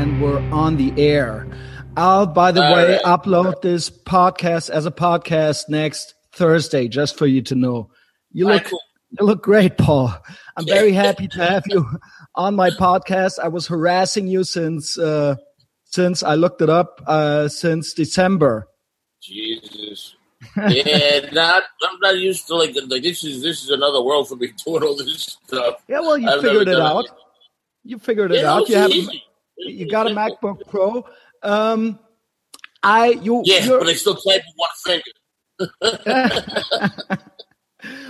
and we're on the air. I'll, by the All way, right. upload this podcast as a podcast next Thursday, just for you to know. You look, cool. you look great, Paul. I'm very happy to have you on my podcast. I was harassing you since uh, since I looked it up uh, since December. Jesus. yeah, not. I'm not used to like like this is this is another world for me doing all this stuff. Yeah, well, you I've figured it out. You figured it Yeah, out. it's You have easy. You got a MacBook Pro. Um, I you Yeah, but I still type with one finger.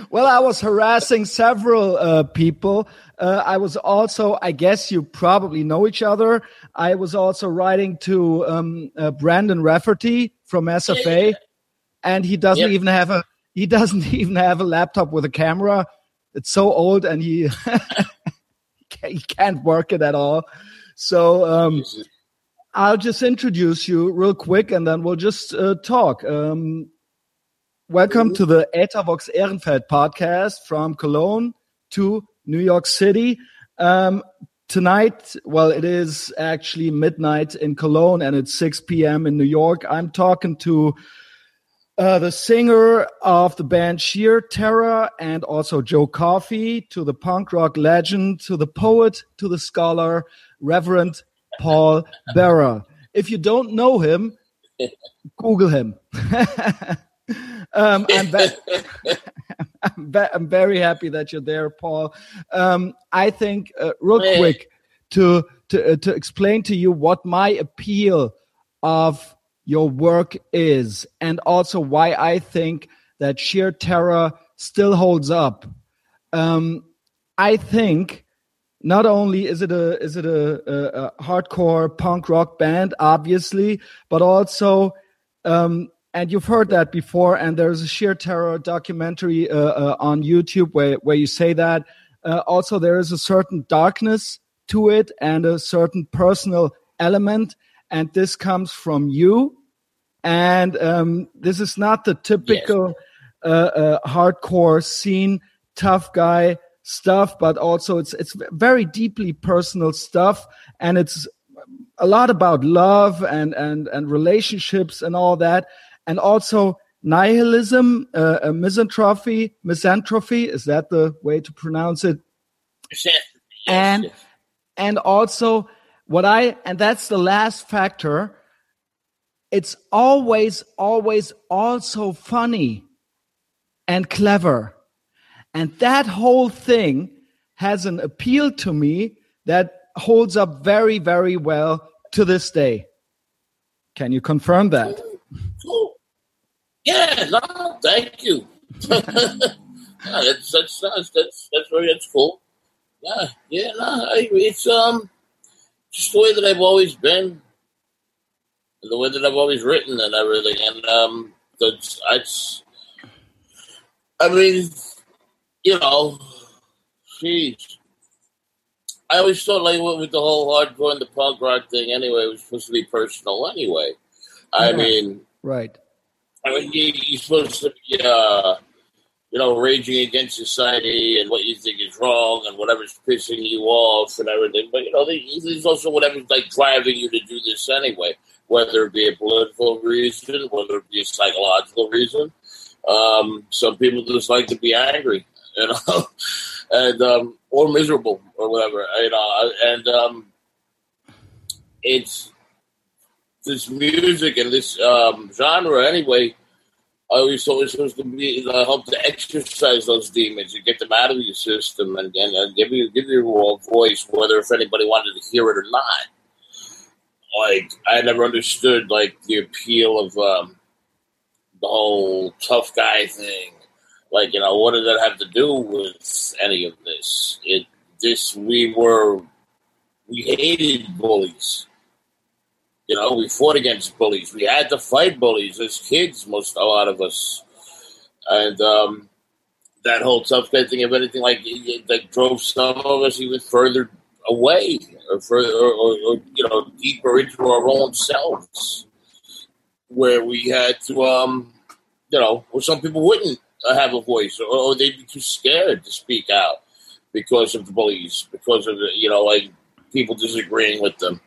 Well, I was harassing several uh, people. Uh, I was also, I guess you probably know each other. I was also writing to um, uh, Brandon Rafferty from SFA, Yeah. and he doesn't Yep. even have a he doesn't even have a laptop with a camera. It's so old, and he he can't work it at all. So um, I'll just introduce you real quick and then we'll just uh, talk. Um, welcome to the Etavox Ehrenfeld podcast from Cologne to New York City. Um, tonight, well, it is actually midnight in Cologne and it's 6 p.m. in New York. I'm talking to uh, the singer of the band Sheer Terror and also Joe Coffey, to the punk rock legend, to the poet, to the scholar, Reverend Paul Bearer. If you don't know him, Google him. um, I'm, ve- I'm, ve- I'm very happy that you're there, Paul. Um, I think, uh, real quick, to to uh, to explain to you what my appeal of your work is, and also why I think that sheer terror still holds up. Um, I think not only is it a is it a, a, a hardcore punk rock band, obviously, but also, um, and you've heard that before. And there's a sheer terror documentary uh, uh, on YouTube where where you say that. Uh, also, there is a certain darkness to it and a certain personal element, and this comes from you. And um, this is not the typical uh, uh, hardcore scene, tough guy stuff, but also it's it's very deeply personal stuff, and it's a lot about love and and and relationships and all that, and also nihilism, uh, uh, misanthropy, misanthropy is that the way to pronounce it? Yes, And- yes. and also what I and that's the last factor. It's always, always also funny and clever. And that whole thing has an appeal to me that holds up very, very well to this day. Can you confirm that? Cool. Yeah, no, thank you. yeah, that's that's that's that's that's very that's cool. Yeah, yeah, no, I, it's um just the way that I've always been, and the way that I've always written and everything, and um, that's it's. I mean, you know, jeez. I always thought like with with the whole hardcore and the punk rock thing. Anyway, it was supposed to be personal. Anyway, I Yeah. mean. Right. I mean, you, you're supposed to be, uh, you know, raging against society and what you think is wrong and whatever's pissing you off and everything. But, you know, there- there's also whatever's, like, driving you to do this anyway, whether it be a political reason, whether it be a psychological reason. Um, some people just like to be angry, you know, and, um, or miserable or whatever, you know, and, um, it's, this music and this um, genre anyway. I always thought it was supposed to be uh, help to exercise those demons and get them out of your system and, and, and give you give you a voice, whether if anybody wanted to hear it or not. Like I never understood like the appeal of um, the whole tough guy thing. Like you know, what did that have to do with any of this? It this we were we hated bullies. You know, we fought against bullies. We had to fight bullies as kids, most a lot of us, and um, that whole tough guy thing. If anything, like like drove some of us even further away, or further, or, or, or you know, deeper into our own selves, where we had to, um, you know, or some people wouldn't have a voice, or, or they'd be too scared to speak out because of the bullies, because of the, you know, like people disagreeing with them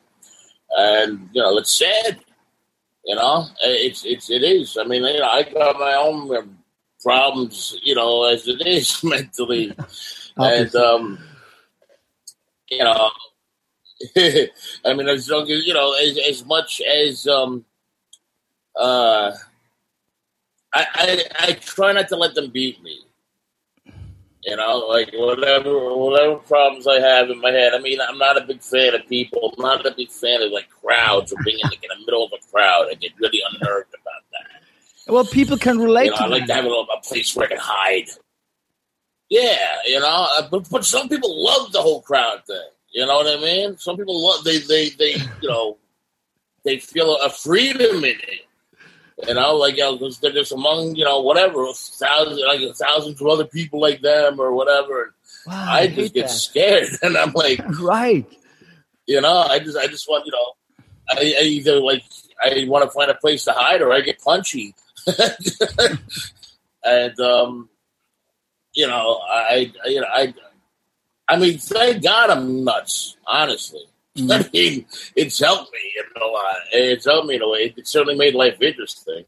and you know it's sad. You know, it's it's it is. I mean, you know, I got my own problems, you know, as it is mentally, and um, you know, I mean, as long as you know, as as much as um, uh, I, I I try not to let them beat me. You know, like whatever whatever problems I have in my head. I mean, I'm not a big fan of people. I'm not a big fan of like crowds or being like in the middle of a crowd. I get really unnerved about that. Well, people can relate. You know, to I like that. to have a, little, a place where I can hide. Yeah, you know, uh, but but some people love the whole crowd thing. You know what I mean? Some people love they they they you know they feel a freedom in it. You know, like you know, they're just among you know whatever thousands like thousands of other people like them or whatever. Wow, I, hate just get that. scared, and I'm like, right. you know, I just I just want you know, I, I either like I want to find a place to hide or I get punchy, and um, you know, I I- you know I I mean, thank God I'm nuts, honestly. I mean, it's helped me in a lot. It's helped me in a way. It certainly made life interesting.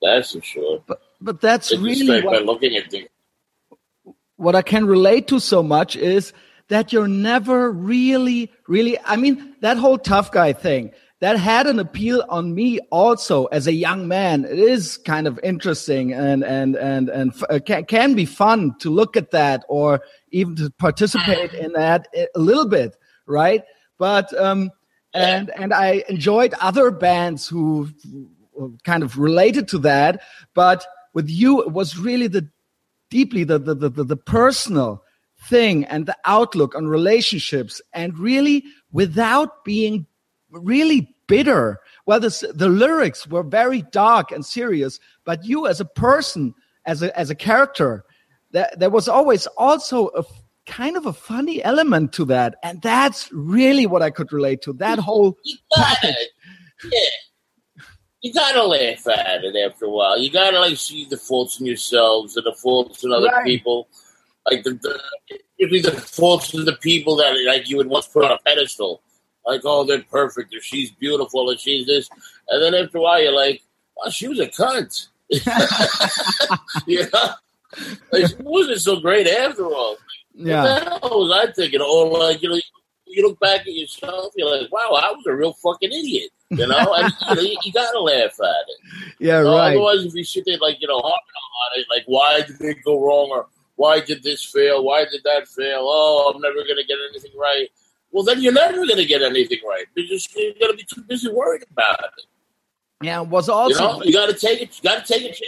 That's for sure. But but that's It's really like by looking at things. what I can relate to so much is that you're never really, really. I mean, that whole tough guy thing that had an appeal on me also as a young man. It is kind of interesting and and and and f- uh, can can be fun to look at that or even to participate in that a little bit, right? But um, and and I enjoyed other bands who kind of related to that, but with you, it was really the deeply the the the, the, personal thing and the outlook on relationships and really without being really bitter well the, the lyrics were very dark and serious but you as a person as a as a character that there was always also a kind of a funny element to that and that's really what i could relate to that whole You gotta, yeah. You gotta laugh at it after a while. You gotta like see the faults in yourselves and the faults in other Right. people. Like the, the usually the faults in the people that like you would once put on a pedestal. Like, oh, they're perfect, or she's beautiful, or she's this, and then after a while, you're like, oh, she was a cunt. you know, like, she wasn't so great after all. Yeah What was I thinking? Or like, you know, you look back at yourself, you're like, wow, I was a real fucking idiot. You know, and you, know, you, you gotta laugh at it. yeah You know, right Otherwise, if you sit there like you know harping on it, like why did it go wrong, or why did this fail, why did that fail? Oh, I'm never gonna get anything right. Well, then you're never gonna get anything right because you're gonna be too busy worried about it. yeah it was You also know, you gotta take it. You gotta take a chance.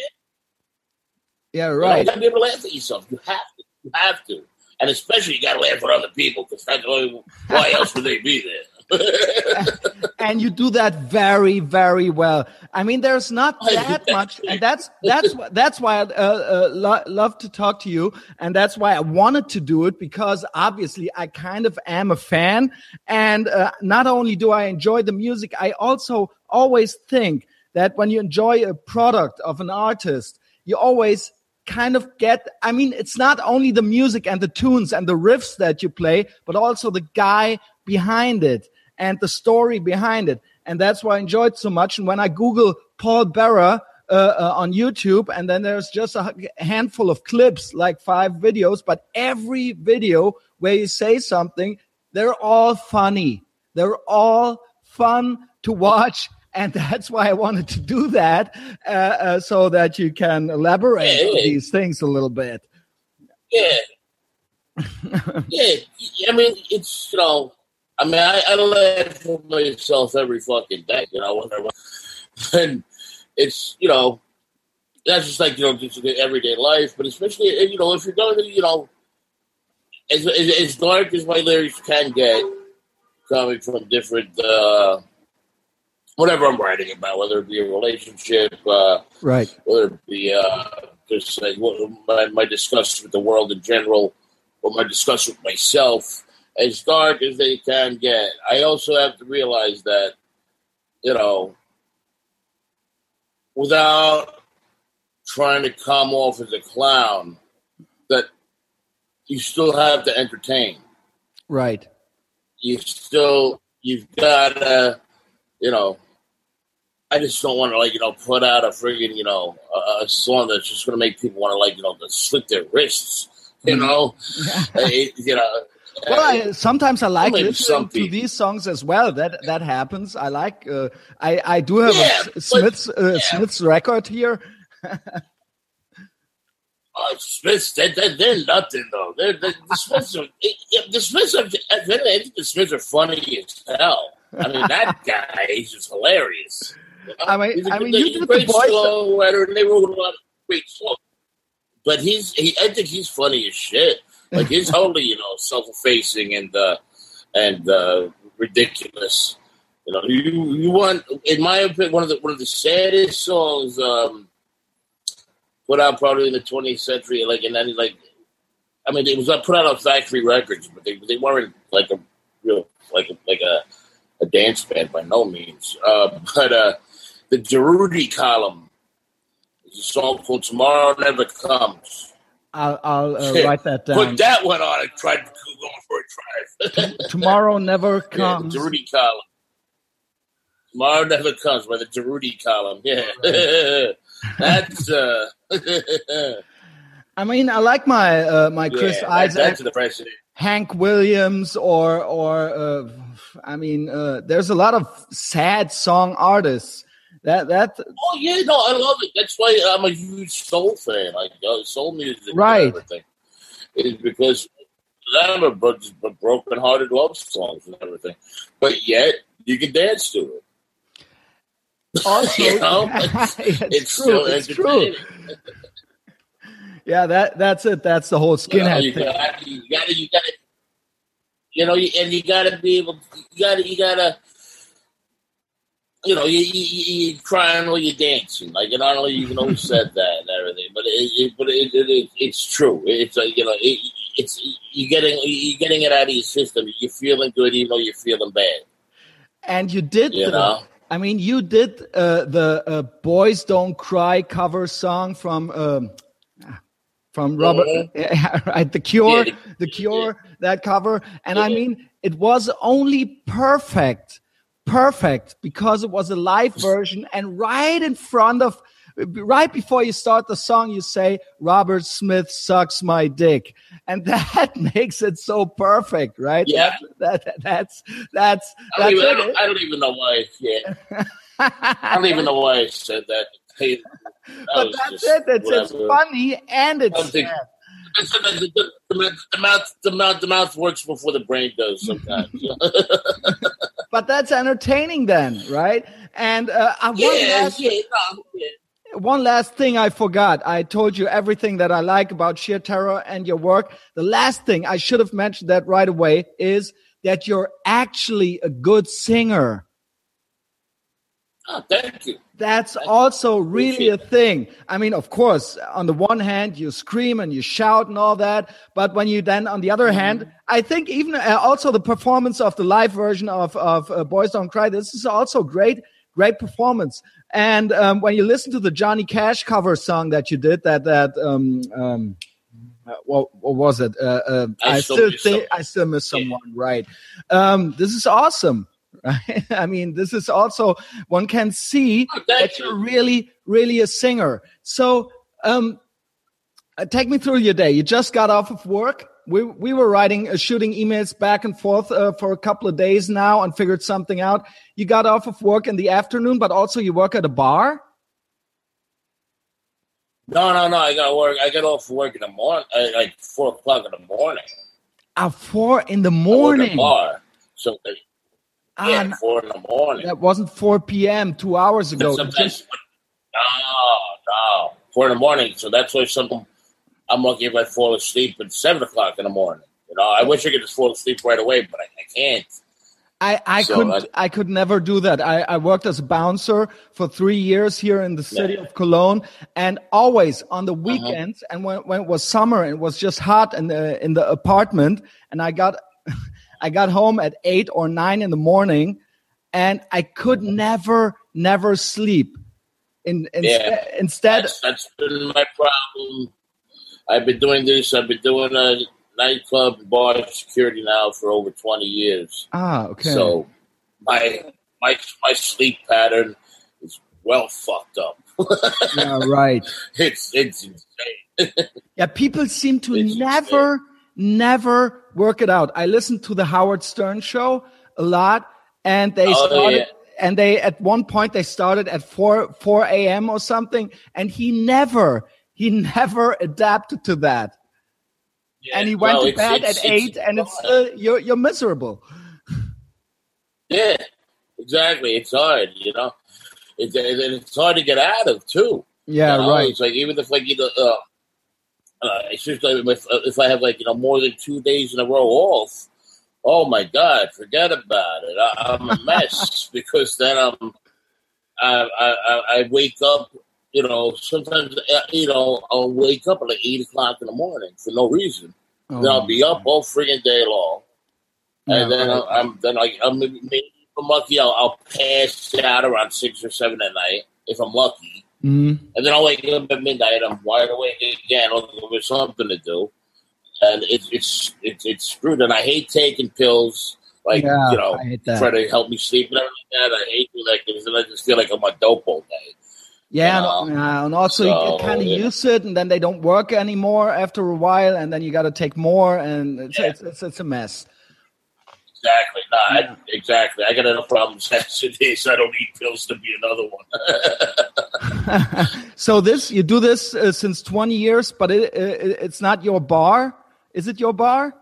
yeah You, know, right you gotta be able to laugh at yourself. You have to. You have to. And especially, you gotta laugh at other people because that's only. Why else would they be there? and you do that very very well i mean there's not that that much and that's that's that's why i uh, uh, lo- love to talk to you and that's why i wanted to do it because obviously i kind of am a fan and uh, not only do i enjoy the music i also always think that when you enjoy a product of an artist you always kind of get i mean it's not only the music and the tunes and the riffs that you play but also the guy behind it and the story behind it. And that's why i enjoyed so much. And when i google paul Bearer uh, uh, on youtube and then there's just a handful of clips like five videos but every video where you say something they're all funny. They're all fun to watch and that's why I wanted to do that, uh, uh, so that you can elaborate Yeah, yeah. these things a little bit. yeah, yeah. I mean, it's you know. I mean, I, I laugh at myself every fucking day. You know, whenever, and it's you know, that's just like you know, just everyday life. But especially you know, if you're going to you know, as as, as dark as my lyrics can get, coming from different. uh Whatever I'm writing about, whether it be a relationship, uh, Right. whether it be uh, just like what, my, my disgust with the world in general, or my disgust with myself, as dark as they can get. I also have to realize that, you know, without trying to come off as a clown, that you still have to entertain. Right. You still you've got to, you know, I just don't want to like you know put out a friggin' you know a, a song that's just going to make people want to like you know to slit their wrists. You Mm-hmm. know, It- you know. Well, I, sometimes I like listening some to these songs as well. That that happens. I like. Uh, I I do have Yeah, a but- Smith's uh, Smith's record here. Oh, Smiths, they, they, they're nothing though. They're, they the Smiths are yeah, the Smiths are. The Smiths are funny as hell. I mean, that guy is just hilarious. You? I mean- I mean, you he's a did the voice- songwriter, and they wrote a lot of great songs. But he's, he, I think he's funny as shit. Like he's totally, you know, self-effacing and uh, and uh, ridiculous. You know, you you want, in my opinion, one of the one of the saddest songs um, put out probably in the 20th century. Like, and then like, I mean, it was uh, put out on Factory Records, but they they weren't like a real like a, like a a dance band by no means. Uh, but uh, the Durutti Column is a song called "Tomorrow Never Comes." I'll I'll uh, write that down. Put that one on and tried to go for a drive. Tomorrow never Yeah, comes. the Durutti Column. Tomorrow never comes by the Durutti Column. Yeah, that's uh, I mean, I like my uh, my Chris yeah, Isaak, the. Hank Williams, or or uh, I mean, uh, there's a lot of sad song artists. That that Oh yeah, no, I love it. That's why I'm a huge soul fan. Like uh, soul music, Right. And everything. Is because them are bro- just broken hearted love songs and everything, but yet you can dance to it. also You know, it's, It's, true. still It's true. Yeah, that that's it. That's the whole You know, skinhead you thing. gotta, you gotta, you gotta, you know, and you gotta be able, you gotta, you gotta, you know, you, you, you, you crying while you're dancing. Like, and I don't know, you know who said that and everything, but it, it but it, it, it, it's true. It's like, you know, it, it's, you're getting, you're getting it out of your system. You're feeling good even though you're feeling bad, And you did you the, know? I mean, you did uh, the uh, "Boys Don't Cry" cover song from um, from Robert, right? The Cure, Mm-hmm. Yeah, the the- Cure, that cover, and I mean, it was only perfect, perfect because it was a live version, and right in front of, right before you start the song, you say, "Robert Smith sucks my dick," and that makes it so perfect, right? Yeah. that, that that's that's I that's don't, even, I, don't, I don't even know why. Yeah, I don't even know why I said that. Hey, that but that's it. It's, it's funny and it's think- the, the, the, the mouth, the mouth, the mouth works before the brain does sometimes. But that's entertaining then, right? And uh, uh, one yeah, last yeah, no, yeah. one last thing I forgot. I told you everything that I like about sheer terror and your work. The last thing I should have mentioned that right away is that you're actually a good singer. Oh, thank you. That's also really a thing. I mean, of course, on the one hand, you scream and you shout and all that. But when you then, on the other Mm-hmm. hand, I think even uh, also the performance of the live version of, of uh, Boys Don't Cry, this is also great, great performance. And um, when you listen to the Johnny Cash cover song that you did, that, that, um, um, uh, what, what was it? Uh, uh, I I, Still still think Someone. I still miss someone, right? Um, this is awesome, right? I mean, this is also one can see Oh, that you're you. really, really a singer. So, um, uh, take me through your day. You just got off of work. We we were writing, uh, shooting emails back and forth uh, for a couple of days now, and figured something out. You got off of work in the afternoon, but also you work at a bar. No, no, no. I got work. I got off work in the morning, uh, like four o'clock in the morning. At four in the I work at a morning. bar. So uh, yeah, four in the morning. that wasn't four p.m. two hours ago. Sometimes, no, no, four in the morning. So that's why some I'm lucky if I fall asleep at seven o'clock in the morning. You know, I wish I could just fall asleep right away, but I, I can't. I, I So couldn't that- I could never do that. I, I worked as a bouncer for three years here in the city Yeah. Uh-huh. of Cologne, and always on the weekends and when, when it was summer and it was just hot in the in the apartment, and I got I got home at eight or nine in the morning, and I could never never sleep. In, in, Yeah. instead, That's, that's been my problem. I've been doing this. I've been doing a nightclub bar security now for over twenty years. ah, okay. So my my my sleep pattern is well fucked up. yeah, right. It's it's insane. yeah, people seem to It's never, never work it out. I listened to the Howard Stern show a lot, and they Oh, started. yeah. And they at one point they started at four four a.m. or something, and he never he never adapted to that. Yeah, and he went no, to bed it's- at it's- eight, and it's uh, you're you're miserable. Yeah, exactly. It's hard, you know. It's and it's hard to get out of too. Yeah, you know? right. It's like even if like you know, uh, uh, it's just like if if I have like you know more than two days in a row off, oh my god, forget about it. I, I'm a mess because then I'm I, I I- wake up. You know, sometimes uh, you know I'll wake up at like eight o'clock in the morning for no reason. Oh, then I'll be up all friggin' day long and Yeah, then right. I'm then I, I'm maybe if I'm lucky I'll, I'll pass out around six or seven at night if I'm lucky, Mhm. and then I'll wake up at midnight. I'm wide awake again, looking for something to do, and it's it's it's it's screwed. And I hate taking pills, like Yeah, you know, try to help me sleep and everything like that. I hate doing that because then I just feel like I'm on dope all day. Yeah, you and, uh, and also you So, get kind of yeah. used to it, and then they don't work anymore after a while, and then you got to take more, and it's, Yeah. it's, it's it's a mess. Exactly. No, Yeah. I, exactly. I got enough problems as it is. I don't need pills to be another one. so this you do this uh, since twenty years, but it, it it's not your bar. Is it your bar?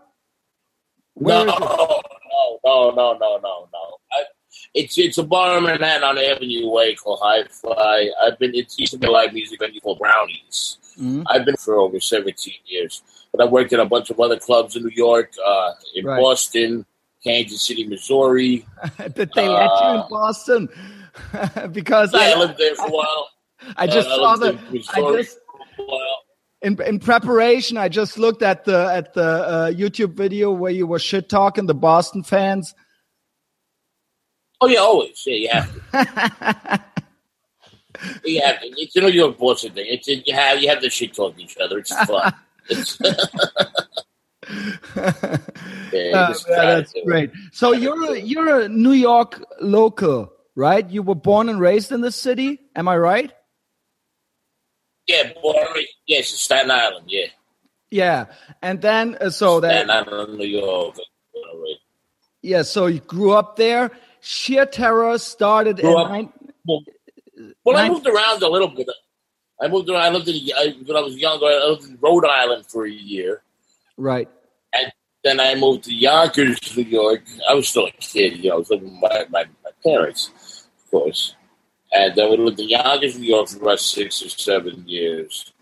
Where no, no, no, no, no, no, no. I, it's it's a bar in Manhattan on Avenue A called Hi Fi. I've been it's used to be a live music venue called Brownies. Mhm. I've been for over seventeen years, but I worked at a bunch of other clubs in New York, uh, in Right. Boston, Kansas City, Missouri. Did they let you in Uh, Boston? because Yeah, I I, lived there for a while. I just Uh, I saw lived the in I just for a while. in in preparation. I just looked at the at the uh, YouTube video where you were shit talking the Boston fans. Oh yeah, always. Yeah, you have to. You have to. It's a New York Boston thing. It's you have you have to shit talk each other. It's fun. It's, yeah, Uh, yeah, that's great. So you're a, you're a New York local, right? You were born and raised in this city. Am I right? Yeah, boy, yes, Staten Island. Yeah, Yeah. And then uh, so Staten that Island, New York. Yeah, so you grew up there. Sheer Terror started Grew in up- nine, Well, well, I moved around a little bit. I moved around. I lived in I, when I was younger. I lived in Rhode Island for a year. Right. And then I moved to Yonkers, New York. I was still a kid, you know. I was living with my, my, my parents, of course. And then we lived in Yonkers, New York for about six or seven years.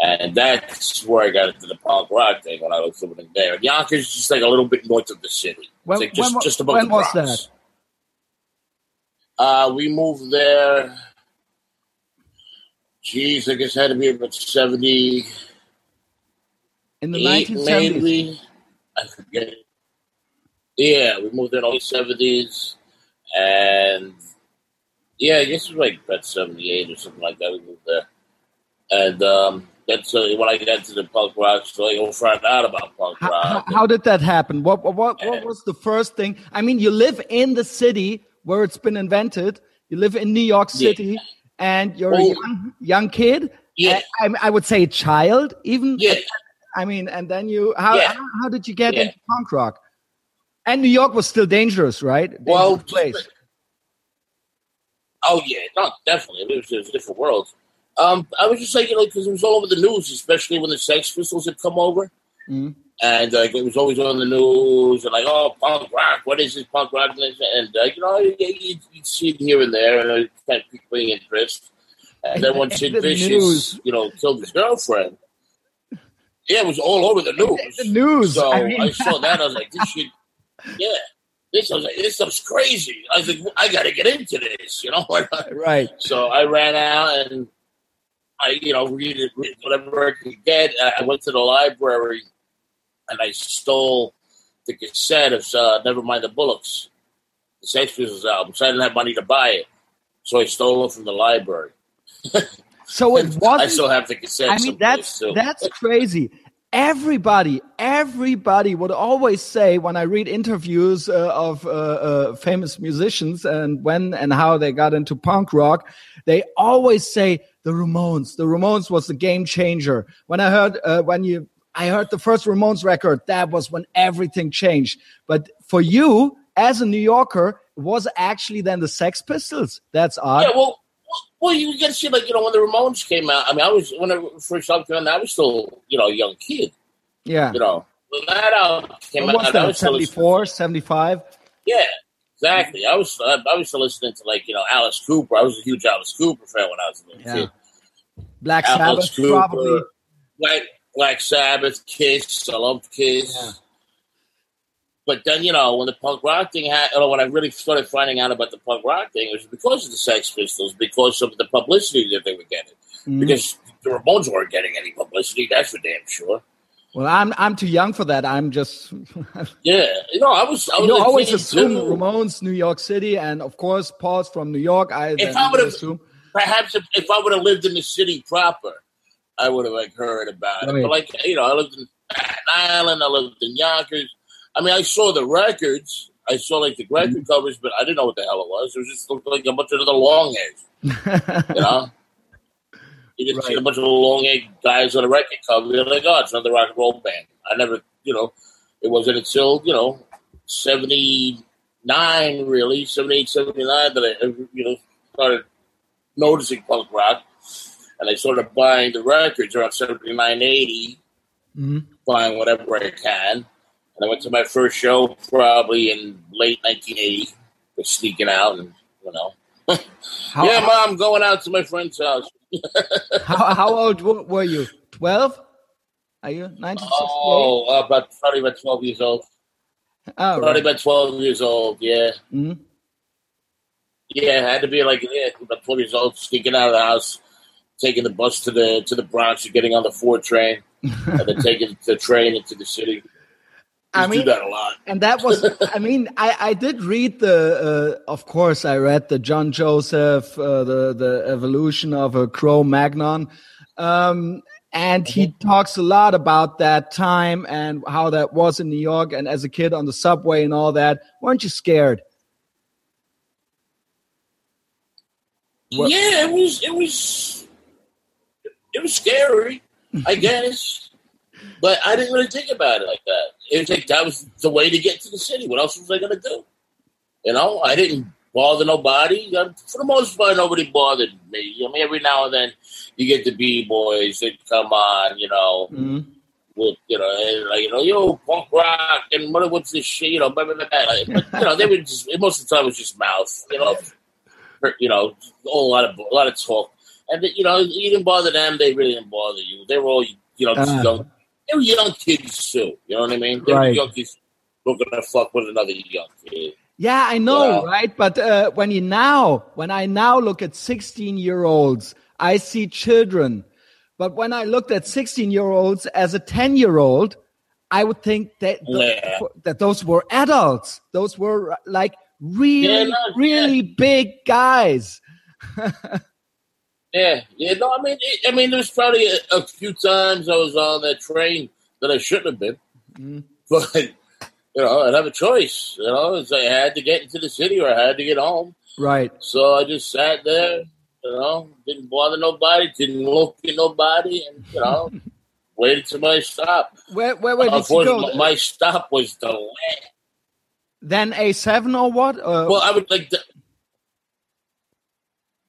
And that's where I got into the punk rock thing when I was living there. And Yonkers is just like a little bit north of the city. When- it's like just, when just above when the was Bronx. Uh, we moved there. Geez, I guess it had to be about 70, In the 1970s. maybe. I forget. Yeah, we moved in all the seventies, and yeah, I guess it was like about seventy eight or something like that. We moved there, and um, that's uh, when I got to the punk rock. So I found out about punk How, how, rock. how did that happen? What, what what was the first thing? I mean, you live in the city where it's been invented. You live in New York Yeah. City, and you're a Oh. young young kid. yeah, I, I would say a child, even. yeah, I mean, and then you how Yeah. how, how did you get Yeah. into punk rock? And New York was still dangerous, right? Dangerous Well, place. Oh yeah, no, definitely. It was, it was a different world. Um, I was just like, you know, because it was all over the news, especially when the Sex Pistols had come over, Mhm. and like it was always on the news, and like, oh, punk rock, what is this punk rock? And, and uh, you know, you, you'd see it here and there, and it kind of piqued my interest. And then when Sid The Vicious, news. you know, killed his girlfriend, yeah, it was all over the news. The news. So I I, saw that. I was like, this shit, yeah. This I was like, this stuff's crazy. I was like, I got to get into this, you know. right. So I ran out and I, you know, read it, read whatever I could get. I I went to the library and I stole the cassette of uh, Nevermind the Bollocks, the Sex Pistols album. So I didn't have money to buy it, so I stole it from the library. So it wasn't. still have the cassette. I mean, that's that's crazy. everybody, everybody would always say when I read interviews uh, of uh, uh, famous musicians and when and how they got into punk rock, they always say the Ramones. The Ramones was the game changer. When I heard uh, when you I heard the first Ramones record, that was when everything changed. But for you, as a New Yorker, it was actually then the Sex Pistols. That's odd. Yeah, well, well, you can see, like, you know, when the Ramones came out, I mean, I was, when I first coming out, I was still, you know, a young kid. Yeah. You know, when that out came What out, was I that, was still 74, 75? Yeah, exactly. I was, I, I was still listening to, like, you know, Alice Cooper. I was a huge Alice Cooper fan when I was a little Yeah. kid. Black Alice Sabbath, Cooper, probably. Black, Black Sabbath, Kiss. I loved Kiss. But then, you know, when the punk rock thing happened, or when I really started finding out about the punk rock thing, it was because of the Sex Pistols, because of the publicity that they were getting. Mhm. Because the Ramones weren't getting any publicity, that's for damn sure. Well, I'm I'm too young for that. I'm just Yeah, you know, I was, I was you always assume too. Ramones, New York City, and of course Paul's from New York. I if I would've- assume. Perhaps if, if I would have lived in the city proper, I would have like heard about it. But like you know, I lived in Staten Island, I lived in Yonkers. I mean, I saw the records. I saw like the record Mm-hmm. covers, but I didn't know what the hell it was. It was just looked like a bunch of the long hairs, you know. You just see Right. a bunch of long haired guys on a record cover. You're like, oh, it's another rock and roll band. I never, you know, it wasn't until you know seventy nine, really 78, 79 that I, you know, started noticing punk rock, and I started buying the records around 79, 80, Mhm. buying whatever I can. And I went to my first show probably in late 1980, was sneaking out and, you know. How, yeah, mom, going out to my friend's house. how, how old were you? Twelve? Are you 1968? Oh, about probably about 12 years old. Oh, Probably right. about 12 years old, yeah. Mhm. Yeah, I had to be like yeah, about 12 years old, sneaking out of the house, taking the bus to the to the Bronx, and getting on the four train, and then taking the train into the city. I mean, that a lot. and that was i mean i i did read the uh, of course i read the john joseph uh, the the evolution of a cro-magnon um and he talks a lot about that time and how that was in new york and as a kid on the subway and all that weren't you scared? What- yeah, it was it was it was scary, I guess, but I didn't really think about it like that. It was like that was the way to get to the city. What else was I going to do? You know, I didn't bother nobody. Uh, For the most part, nobody bothered me. I mean, every now and then you get the b boys that come on, you know. Mhm. with you know, and, like you know, yo, punk rock and what, what's this shit, you know, blah, blah, blah, blah. Like, but, you know, they were just most of the time it was just mouth, you know, you know, a lot of a lot of talk, and you know, you didn't bother them, they really didn't bother you. They were all you know, just Ah. Young, they were young kids too. You know what I mean? They were Right. young kids gonna fuck with another young kid. Yeah, I know, Yeah. right? But uh, when you now, when I now look at 16 year olds, I see children. But when I looked at 16 year olds as a 10 year old, I would think that th- Yeah. that those were adults. Those were like really, Yeah, no, really big guys. Yeah, yeah. No, I mean, it, I mean, there was probably a, a few times I was on that train that I shouldn't have been, Mhm. but you know, I'd have a choice. You know, it's like I had to get into the city or I had to get home. Right. So I just sat there. You know, didn't bother nobody, didn't look at nobody, and you know, waited till my stop. Where where, where did you go? Unfortunately, my stop was delayed. then A7 or what? Uh, Well, I would like the.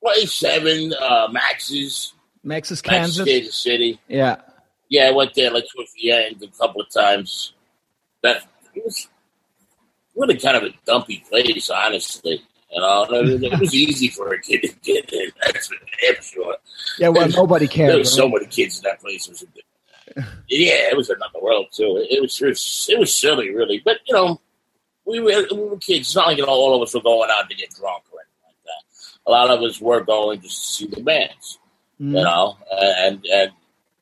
Well, seven uh, Max's, Max's Max Kansas. Kansas City. Yeah. Yeah, I went there like towards the end a couple of times. That it was really kind of a dumpy place, honestly. You know, it was, easy for a kid to get in. That's for damn sure. Yeah, well, nobody There cares. was so many kids in that place. It was a, yeah, it was another world too. It, it was it was it was silly, really. But you know, we were, we were kids. It's not like you know all of us were going out to get drunk or anything like that. A lot of us were going just to see the bands Mm. you know, and and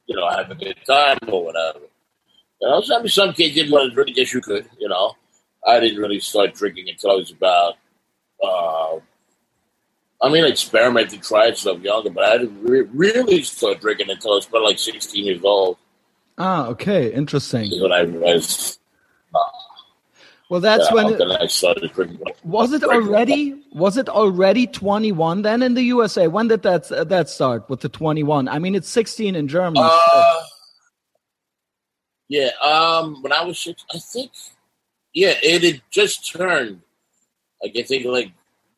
you know, have a good time or whatever. You know, some some kids didn't want to drink. Yes, you could. You know, I didn't really start drinking until I was about. Uh, I mean, I experimented, tried stuff younger, but I didn't re- really start drinking until I was about like sixteen years old. Ah, okay, interesting. When I was, well, that's yeah, when. It, I started pretty much. Was it already? Was it already twenty one then in the USA? When did that uh, that start with the twenty one? I mean, it's sixteen in Germany. Uh, yeah. Um. When I was six, I think. Yeah, it had just turned. Like I think, like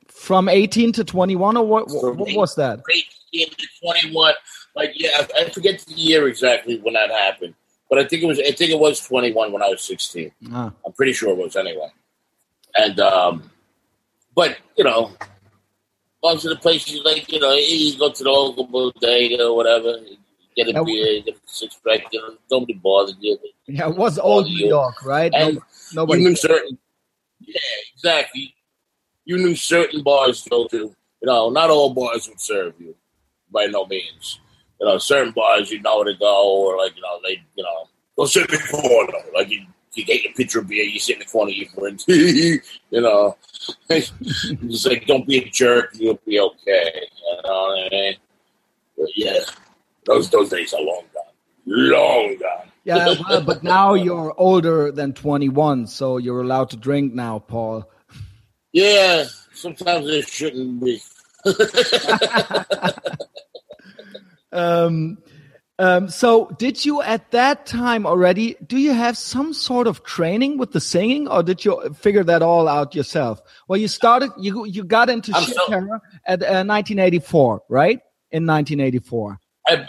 from eighteen to twenty one, or what? What was that? Eighteen to twenty one. Like yeah, I, I forget the year exactly when that happened, but I think it was. I think it was twenty one when I was sixteen. Ah. I'm pretty sure it was anyway. And um, but you know, most of the places like you know, you go to the local bodega or whatever, get a beer, get a six pack. You know, nobody bothered you. Yeah, it was old New York, right? And no, nobody you knew certain. Yeah, exactly. You knew certain bars to go to. You know, not all bars would serve you, by no means. You know, certain bars you know to go, or like you know they, you know, go sit in the corner. Like you, you get your pitcher of beer, you sit in the corner, you friends. you know, just like don't be a jerk, you'll be okay. You know what I mean? But yeah, those those days are long gone, long gone. Yeah, well, but now you're older than 21, so you're allowed to drink now, Paul. Yeah, sometimes it shouldn't be. Um, um, so, did you at that time already? Do you have some sort of training with the singing, or did you figure that all out yourself? Well, you started. You you got into I'm Sheer so- Terror at uh, 1984, right? In 1984. I,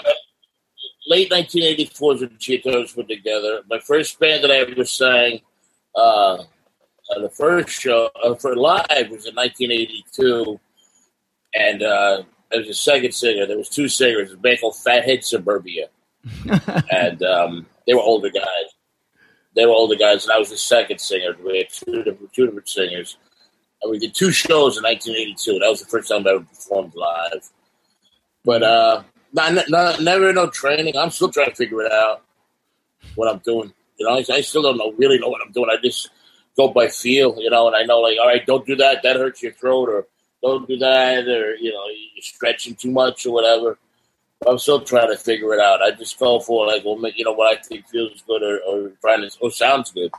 late 1984 is when Cheetos put together. My first band that I ever sang, uh, uh, the first show uh, for live was in 1982, and uh, there was a second singer. There was two singers. A band called Fathead Suburbia, and um, they were older guys. They were older guys, and I was the second singer. We had two different, two different singers. And we did two shows in 1982. That was the first time I ever performed live. But uh, not, not, never no training. I'm still trying to figure it out what I'm doing. You know, I, I still don't know really know what I'm doing. I just go by feel, you know, and I know like, all right, don't do that. That hurts your throat, or don't do that, or you know, you're stretching too much or whatever. I'm still trying to figure it out. I just go for like, well, you know, what I think feels good or, or trying to or sounds good.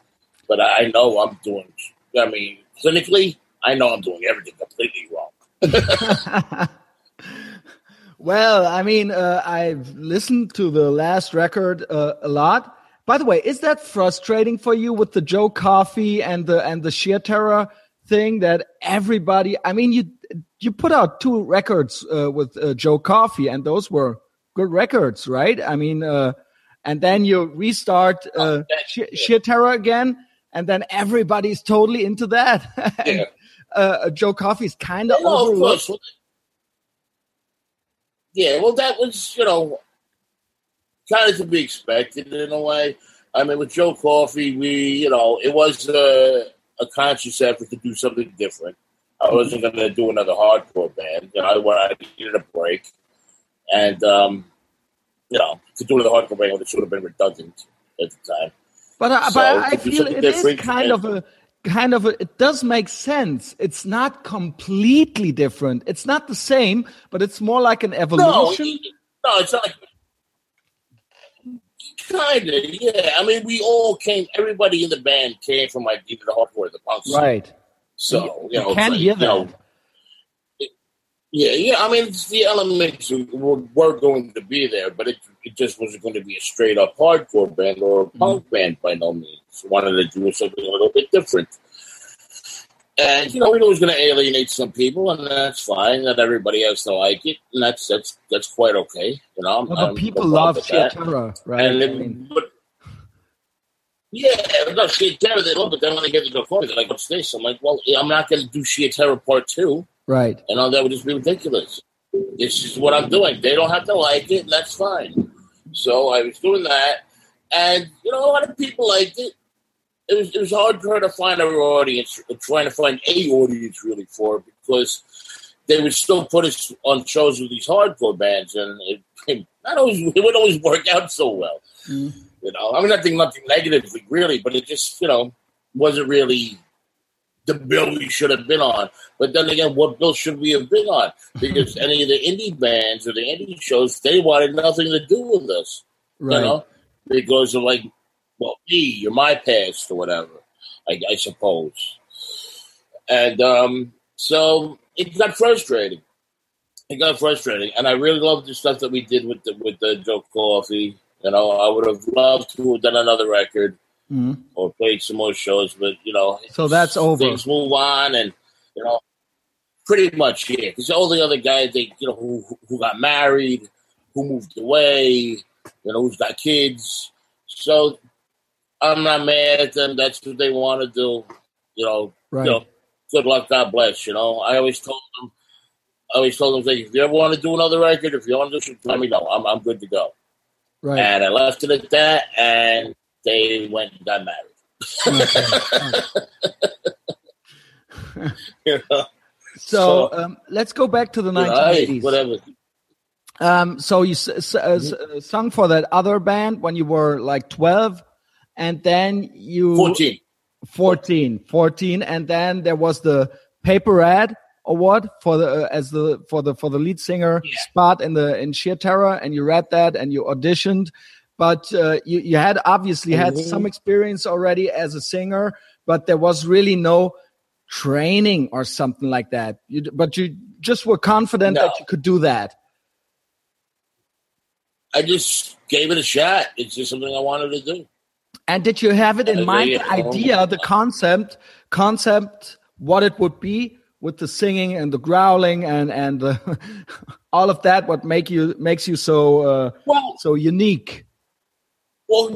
But I know I'm doing. I mean, clinically, I know I'm doing everything completely wrong. Well, I mean, uh, I've listened to the last record uh, a lot. By the way, is that frustrating for you with the Joe Coffey and the and the Sheer Terror thing that everybody? I mean, you you put out two records uh, with uh, Joe Coffey, and those were good records, right? I mean, uh, and then you restart uh, Sheer, Sheer Terror again, and then everybody's totally into that. and, Yeah. uh, Joe Coffey's kind of of overlooked. Yeah, well, that was you know kind of to be expected in a way. I mean, with Joe Coffey, we you know it was a, a conscious effort to do something different. I wasn't going to do another hardcore band. You know, I, I needed a break, and um, you know, to do another hardcore band would have been redundant at the time. But, I So, but I feel it is kind of a kind of a, it does make sense. It's not completely different. It's not the same, but it's more like an No, evolution. no, it's not like kind of. Yeah, I mean, we all came. Everybody in the band came from like either the hardcore or the punk. scene. Right. So you, You know, can like, you know, it- yeah, yeah. I mean, the elements were, were going to be there, but it, it just wasn't going to be a straight up hardcore band or a Mm-hmm. punk band by no means. Wanted to do something a little bit different. And you know, we're always going to alienate some people, and that's fine. Not everybody has to like it, and that's that's that's quite okay. You know, I'm- But people love with Sheer that. Terror, right? And I then, mean, but yeah, no, Terror they love it. Then when they get to the point, they're like, "What's this?" I'm like, "Well, I'm not going to do Terror Part Two. right. You know, that would just be ridiculous. This is what I'm doing. They don't have to like it, and that's fine. So I was doing that, and you know, a lot of people liked it. It was it was hard for her to find our audience, trying to find a audience really for it because they would still put us on shows with these hardcore bands, and it, it not always it would always work out so well. Mm. You know, I mean, nothing nothing negatively really, but it just you know wasn't really the bill we should have been on. But then again, what bill should we have been on? Because any of the indie bands or the indie shows, they wanted nothing to do with us. Right. You know, because of like, well, me you're my past or whatever, I, I suppose. And um, so it got frustrating. It got frustrating, and I really loved the stuff that we did with the with the Joe Coffey. You know, I would have loved to have done another record Mhm. or played some more shows, but you know, So that's over. Things move on, and you know, pretty much yeah. Because all the other guys, they you know, who who got married, who moved away, you know, who's got kids. So I'm not mad at them. That's what they want to do. You know, Right. you know, good luck, God bless. You know, I always told them, I always told them, if you ever want to do another record, if you want to do something, let me know. I'm I'm good to go. Right. And I left it at that, and they went and got married. you know, So So- um, let's go back to the you know, 1980s. whatever. Um, so you s- s- uh, s- uh, sung for that other band when you were like 12, and then you 14. 14, 14, and then there was the Paper Ad Award for the uh, as the for the for the lead singer Yeah. spot in the in Sheer Terror, and you read that and you auditioned, but uh, you you had obviously had Mhm. some experience already as a singer, but there was really no training or something like that. You, but you just were confident No. that you could do that. I just gave it a shot. It's just something I wanted to do. And did you have it in mind, the idea, the concept, concept, what it would be with the singing and the growling and and the, all of that? What make you makes you so uh, Well, so unique? well,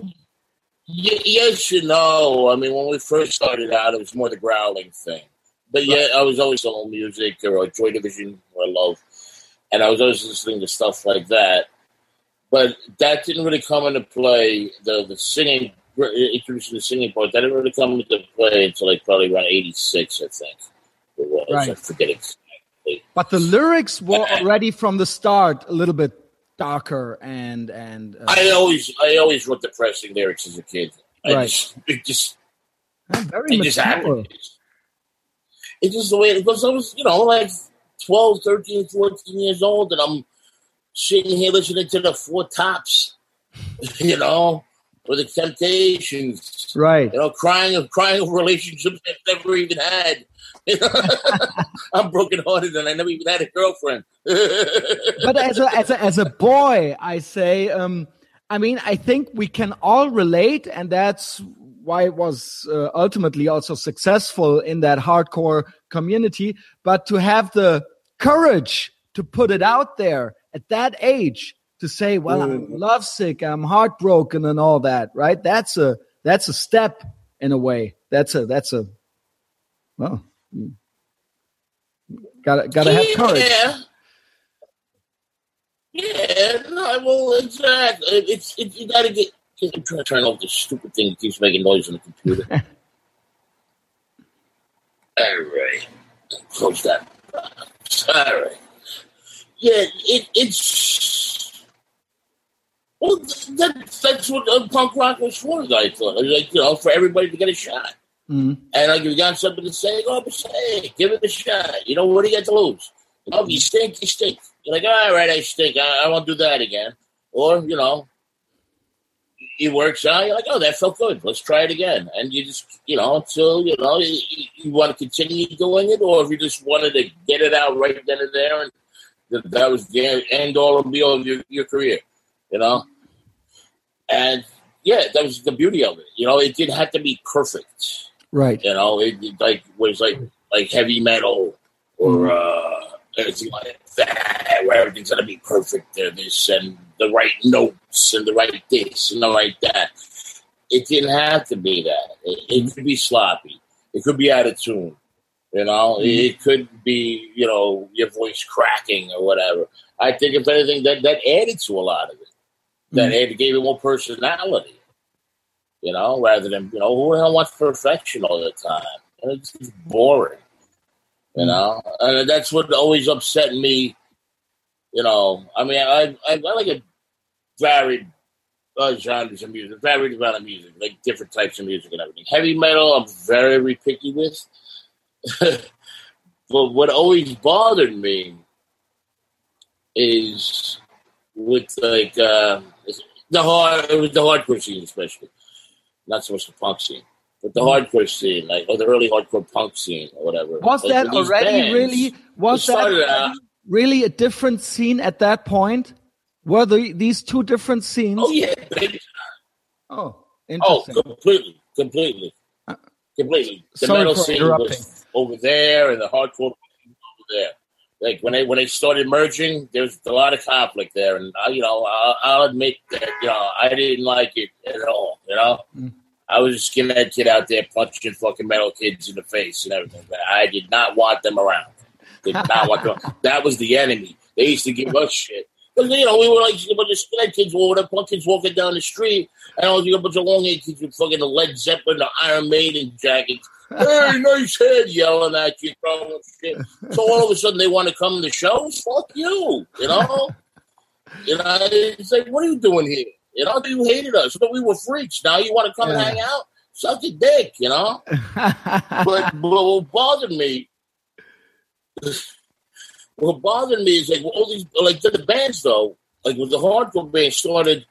y- yes and no. I mean, when we first started out, it was more the growling thing. But yeah, I was always on music or Joy Division, I love, and I was always listening to stuff like that. But that didn't really come into play. The the singing, introducing the singing part, that didn't really come into play until like probably around '86, I think. It was. I Right. forget exactly. But the lyrics were already from the start a little bit darker and and uh, I always, I always wrote depressing lyrics as a kid. I Right. just, it just, very it just happened. It's just the way it goes. I was, you know, like 12, 13, 14 years old, and I'm sitting here listening to the Four Tops, you know, or the Temptations, Right. you know, crying, of crying over relationships I've never even had. I'm brokenhearted, and I never even had a girlfriend. but as a as a as a boy, I say, um, I mean, I think we can all relate, and that's why it was uh, ultimately also successful in that hardcore community. But to have the courage to put it out there at that age, to say, "Well, I'm lovesick, I'm heartbroken, and all that," right? That's a that's a step in a way. That's a that's a well. mm. Gotta gotta have courage. Yeah. Yeah, no, well, exactly. It's it, you gotta get. I'm trying to turn off this stupid thing that keeps making noise on the computer. All right, close that. All right. Yeah, it, it's. Well, that, that's what uh, punk rock was for. I thought, like you know, for everybody to get a shot. Mhm. And like, if you got something to say, go up and say, it. give it a shot. You know, what do you got to lose? You know, if you stink, you stink. You're like, all right, I stink. I, I won't do that again. Or, you know, it works out. You're like, oh, that felt good. Let's try it again. And you just, you know, until, you know, you, you want to continue doing it, or if you just wanted to get it out right then and there, and that, that was the end all and be all of your, your career, you know? And yeah, that was the beauty of it. You know, it didn't have to be perfect. Right. You know, it, it like was like like heavy metal or mm-hmm. uh, anything like that, where everything's gonna be perfect. There, this and the right notes and the right this and the right that. It didn't have to be that. It, it mm-hmm. could be sloppy. It could be out of tune. You know, mm-hmm. it could be you know your voice cracking or whatever. I think if anything, that that added to a lot of it. That added, gave it more personality you know, rather than, you know, who the hell wants perfection all the time? It's just boring, you know? And that's what always upset me, you know. I mean, I, I, I like a varied uh, genres of music, varied amount of music, like different types of music and everything. Heavy metal, I'm very, very picky with. but what always bothered me is with, like, uh, the hard, it was the hardcore scene especially, not so much the punk scene, but the hardcore scene, like or the early hardcore punk scene or whatever. Was Like, that already bands, really? Was that out- really a different scene at that point? Were the, these two different scenes? Oh yeah. Oh, Oh, completely, completely, completely. The Sorry metal scene was over there, and the hardcore was over there. Like when they when they started merging, there's a lot of conflict there, and I, you know, I'll, I'll admit that you know I didn't like it at all. You know, Mm. I was a skinhead kid out there punching fucking metal kids in the face and everything, but I did not want them around. Did not want them. That was the enemy. They used to give us shit. Because, you know, we were like a bunch of skinhead kids, or the punk kids walking down the street, and all you a bunch of long haired kids with fucking the Led Zeppelin, the Iron Maiden jackets. Hey, nice head, yelling at you, throwing shit. So all of a sudden they want to come to shows? Fuck you, you know? You know, it's like, what are you doing here? You know, you hated us, but we were freaks. Now you want to come Yeah. and hang out? Suck a dick, you know? but, but what bothered me, what bothered me is like all these, like the bands though, like when the hardcore band started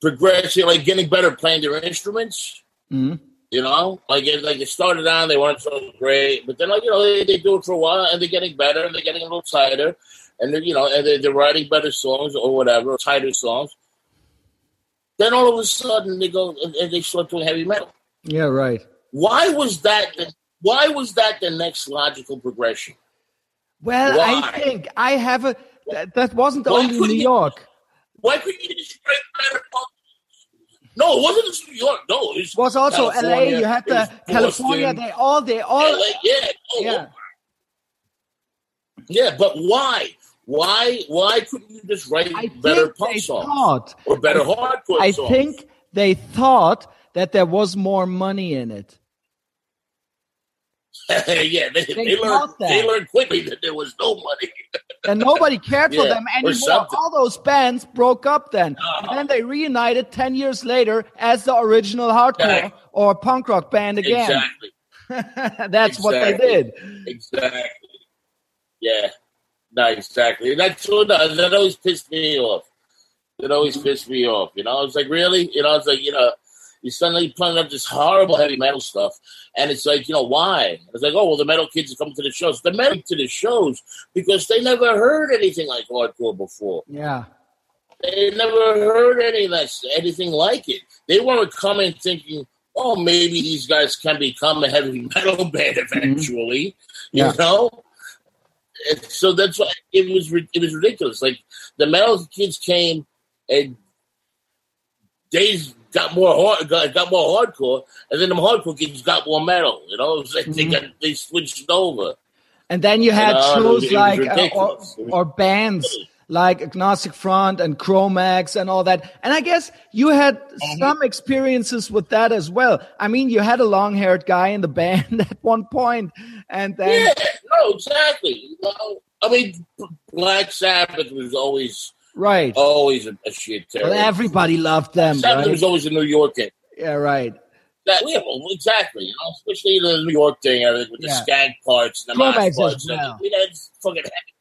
progressing, like getting better playing their instruments. Mhm. You know, like it, like it started out, they weren't so great, but then like you know they, they do it for a while and they're getting better and they're getting a little tighter, and they're you know and they're, they're writing better songs or whatever, tighter songs. Then all of a sudden they go and, they start doing heavy metal. yeah, right. Why was that? The, why was that the next logical progression? Well, I think I have a. That, that wasn't Why only New you- York. Why couldn't you just write better punk? No, it wasn't just New York. No, it was, was also LA. You had the California. Boston, They all, they all, LA, yeah, oh, yeah. yeah. But why? Why? Why couldn't you just write I better punk songs thought. or better hardcore I songs? I think they thought that there was more money in it. yeah, they, they, learned. that. They learned quickly that there was no money. and nobody cared for Yeah, them or anymore. All those bands broke up then, and uh-huh. then they reunited ten years later as the original hardcore Right. or punk rock band again. Exactly. That's what they did. Exactly. Yeah. No, exactly. That's what that, that always pissed me off. It always pissed me off. You know, I was like really, you know, it's like you know, you suddenly playing up this horrible heavy metal stuff, and it's like you know why? It's like oh well, the metal kids are coming to the shows. The metal to the shows because they never heard anything like hardcore before. Yeah, They never heard any of that, anything like it. They weren't coming thinking, oh, maybe these guys can become a heavy metal band mm-hmm. eventually. Yeah. You know. And so that's why it was it was ridiculous. Like the metal kids came and they got more hard, got, got more hardcore, and then the hardcore kids got more metal. You know, like they Mhm. got they switched over. and then you had it shows was- it was like uh, or, ridiculous. It was- or bands like Agnostic Front and Cro-Mags and all that. And I guess you had Mm-hmm. some experiences with that as well. I mean, you had a long-haired guy in the band at one point, and then Yeah, no, exactly. You know, I mean, Black Sabbath was always right. always a, a shit well, everybody loved them, Sabbath right? was always a New Yorker. yeah, right. That, yeah, well, exactly. You know, especially the New York thing, everything with Yeah. the skank parts and the mosh parts. well. You know, it's fucking heavy.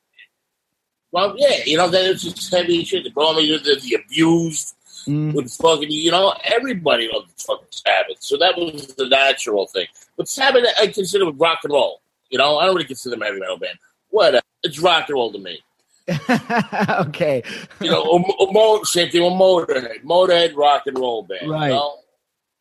Well, yeah, you know, then it's just heavy shit. The problem is the, the abused Mm. with fucking, you know, everybody loved fucking Sabbath. So that was the natural thing. But Sabbath, I consider rock and roll. You know, I don't really consider them heavy metal band. Whatever. It's rock and roll to me. okay. You know, or, Mo- same thing with Motorhead. Motorhead rock and roll band. Right. You know?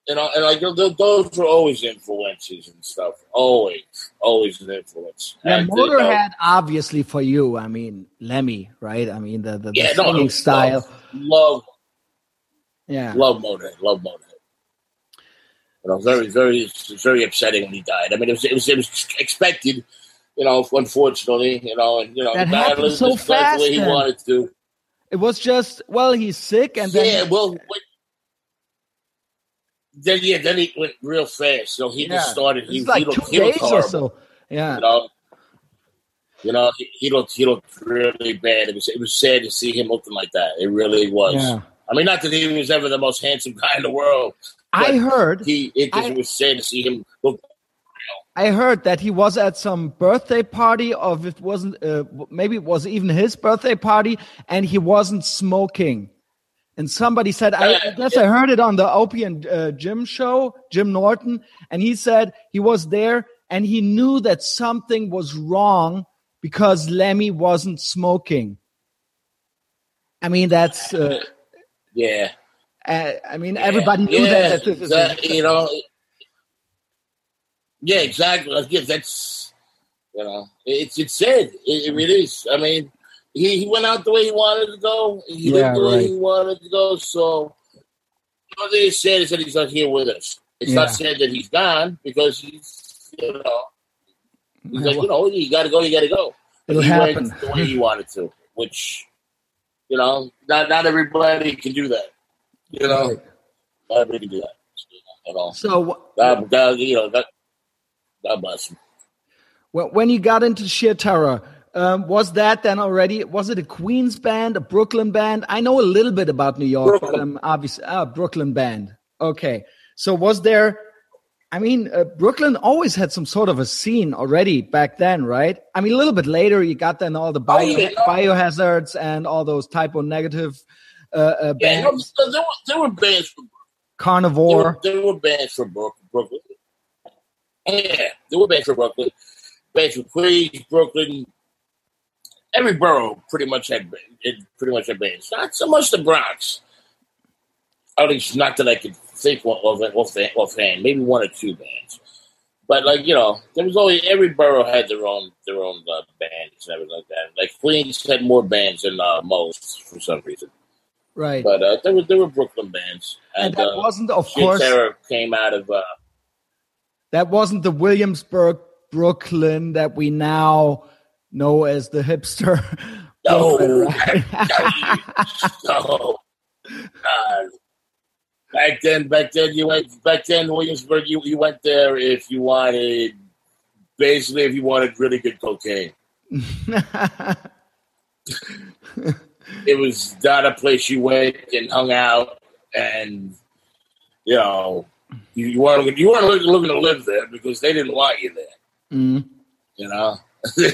You know, and like those were always influences and stuff. Always, always an influence. Yeah, And, uh, know, Motorhead, obviously for you. I mean, Lemmy, right? I mean, the the, the yeah, no, love, style. Love, Yeah, love Motorhead. Love Motorhead. You know, very, very, very upsetting when he died. I mean, it was, it was, it was expected. You know, unfortunately, you know, and you know, That he happened so life the way he then. wanted to. it was just well, he's sick, and then yeah, well, when, then yeah, then he went real fast. So he Yeah. just started. He, like he looked, two he looked days or horrible. so. Yeah, You know, you know, he, he looked he looked really bad. It was it was sad to see him looking like that. It really was. yeah. I mean, not that he was ever the most handsome guy in the world. I heard, He it, just, I- it was sad to see him. I heard that he was at some birthday party, or if it wasn't, uh, maybe it was even his birthday party, and he wasn't smoking. And somebody said, I, I guess I heard it on the Opie and uh, Jim show, Jim Norton, and he said he was there and he knew that something was wrong because Lemmy wasn't smoking. I mean, that's uh, yeah. Uh, I mean, everybody knew yeah, that. that, that you know, yeah, exactly. Yeah, That's you know, it's it's said. It, it really is. I mean, he, he went out the way he wanted to go. He Yeah, lived the way he wanted to go. So, all they said is that he's not here with us. It's Yeah. not said that he's gone because he's, you know, he's like, you know, you got to go, you got to go. It'll he happen. went the way he wanted to, which, you know, not not everybody can do that. You know, Right. not everybody can do that. You know, So God, God, you know, God, God bless him. Well, when you got into sheer terror, um, was that then already? Was it a Queens band, a Brooklyn band? I know a little bit about New York, but Brooklyn. um, obviously, ah, Brooklyn band. Okay, so was there? I mean, uh, Brooklyn always had some sort of a scene already back then, right? I mean, a little bit later, you got then all the bio, Oh, yeah, biohazards and all those Type O Negative uh, uh, Yeah, bands, there were there were bands from there Carnivore. were, there were bands from Brooklyn. Yeah, there were bands from Brooklyn, bands from Queens, Brooklyn. Every borough pretty much had it pretty much had bands. Not so much the Bronx. At least not that I could think of of offhand. Maybe one or two bands. But like you know, there was always every borough had their own their own uh, bands and everything like that. Like Queens had more bands than uh, most for some reason. Right. But uh, there were there were Brooklyn bands, and and, that uh, wasn't, of Sheer course, Terror came out of uh, that wasn't the Williamsburg Brooklyn that we now know as the hipster. No, Brooklyn, right? Uh, back then, back then you went back then Williamsburg. You you went there if you wanted, basically if you wanted really good cocaine. It was not a place you went and hung out, and you know you, you weren't you weren't looking, looking to live there because they didn't want you there. Mm. You know.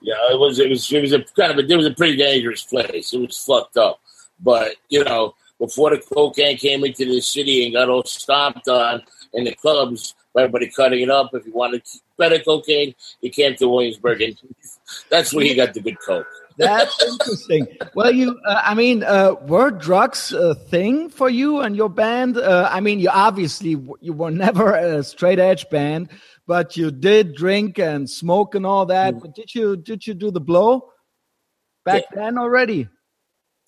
Yeah, it was it was it was a kind of a, it was a pretty dangerous place. It was fucked up, but you know before the cocaine came into the city and got all stomped on in the clubs, everybody cutting it up. If you wanted better cocaine, you came to Williamsburg, and that's where you got the good coke. That's interesting. Well, you, uh, I mean, uh, were drugs a thing for you and your band? Uh, I mean, you obviously you were never a straight edge band, but you did drink and smoke and all that. Mm. But did you did you do the blow back then already?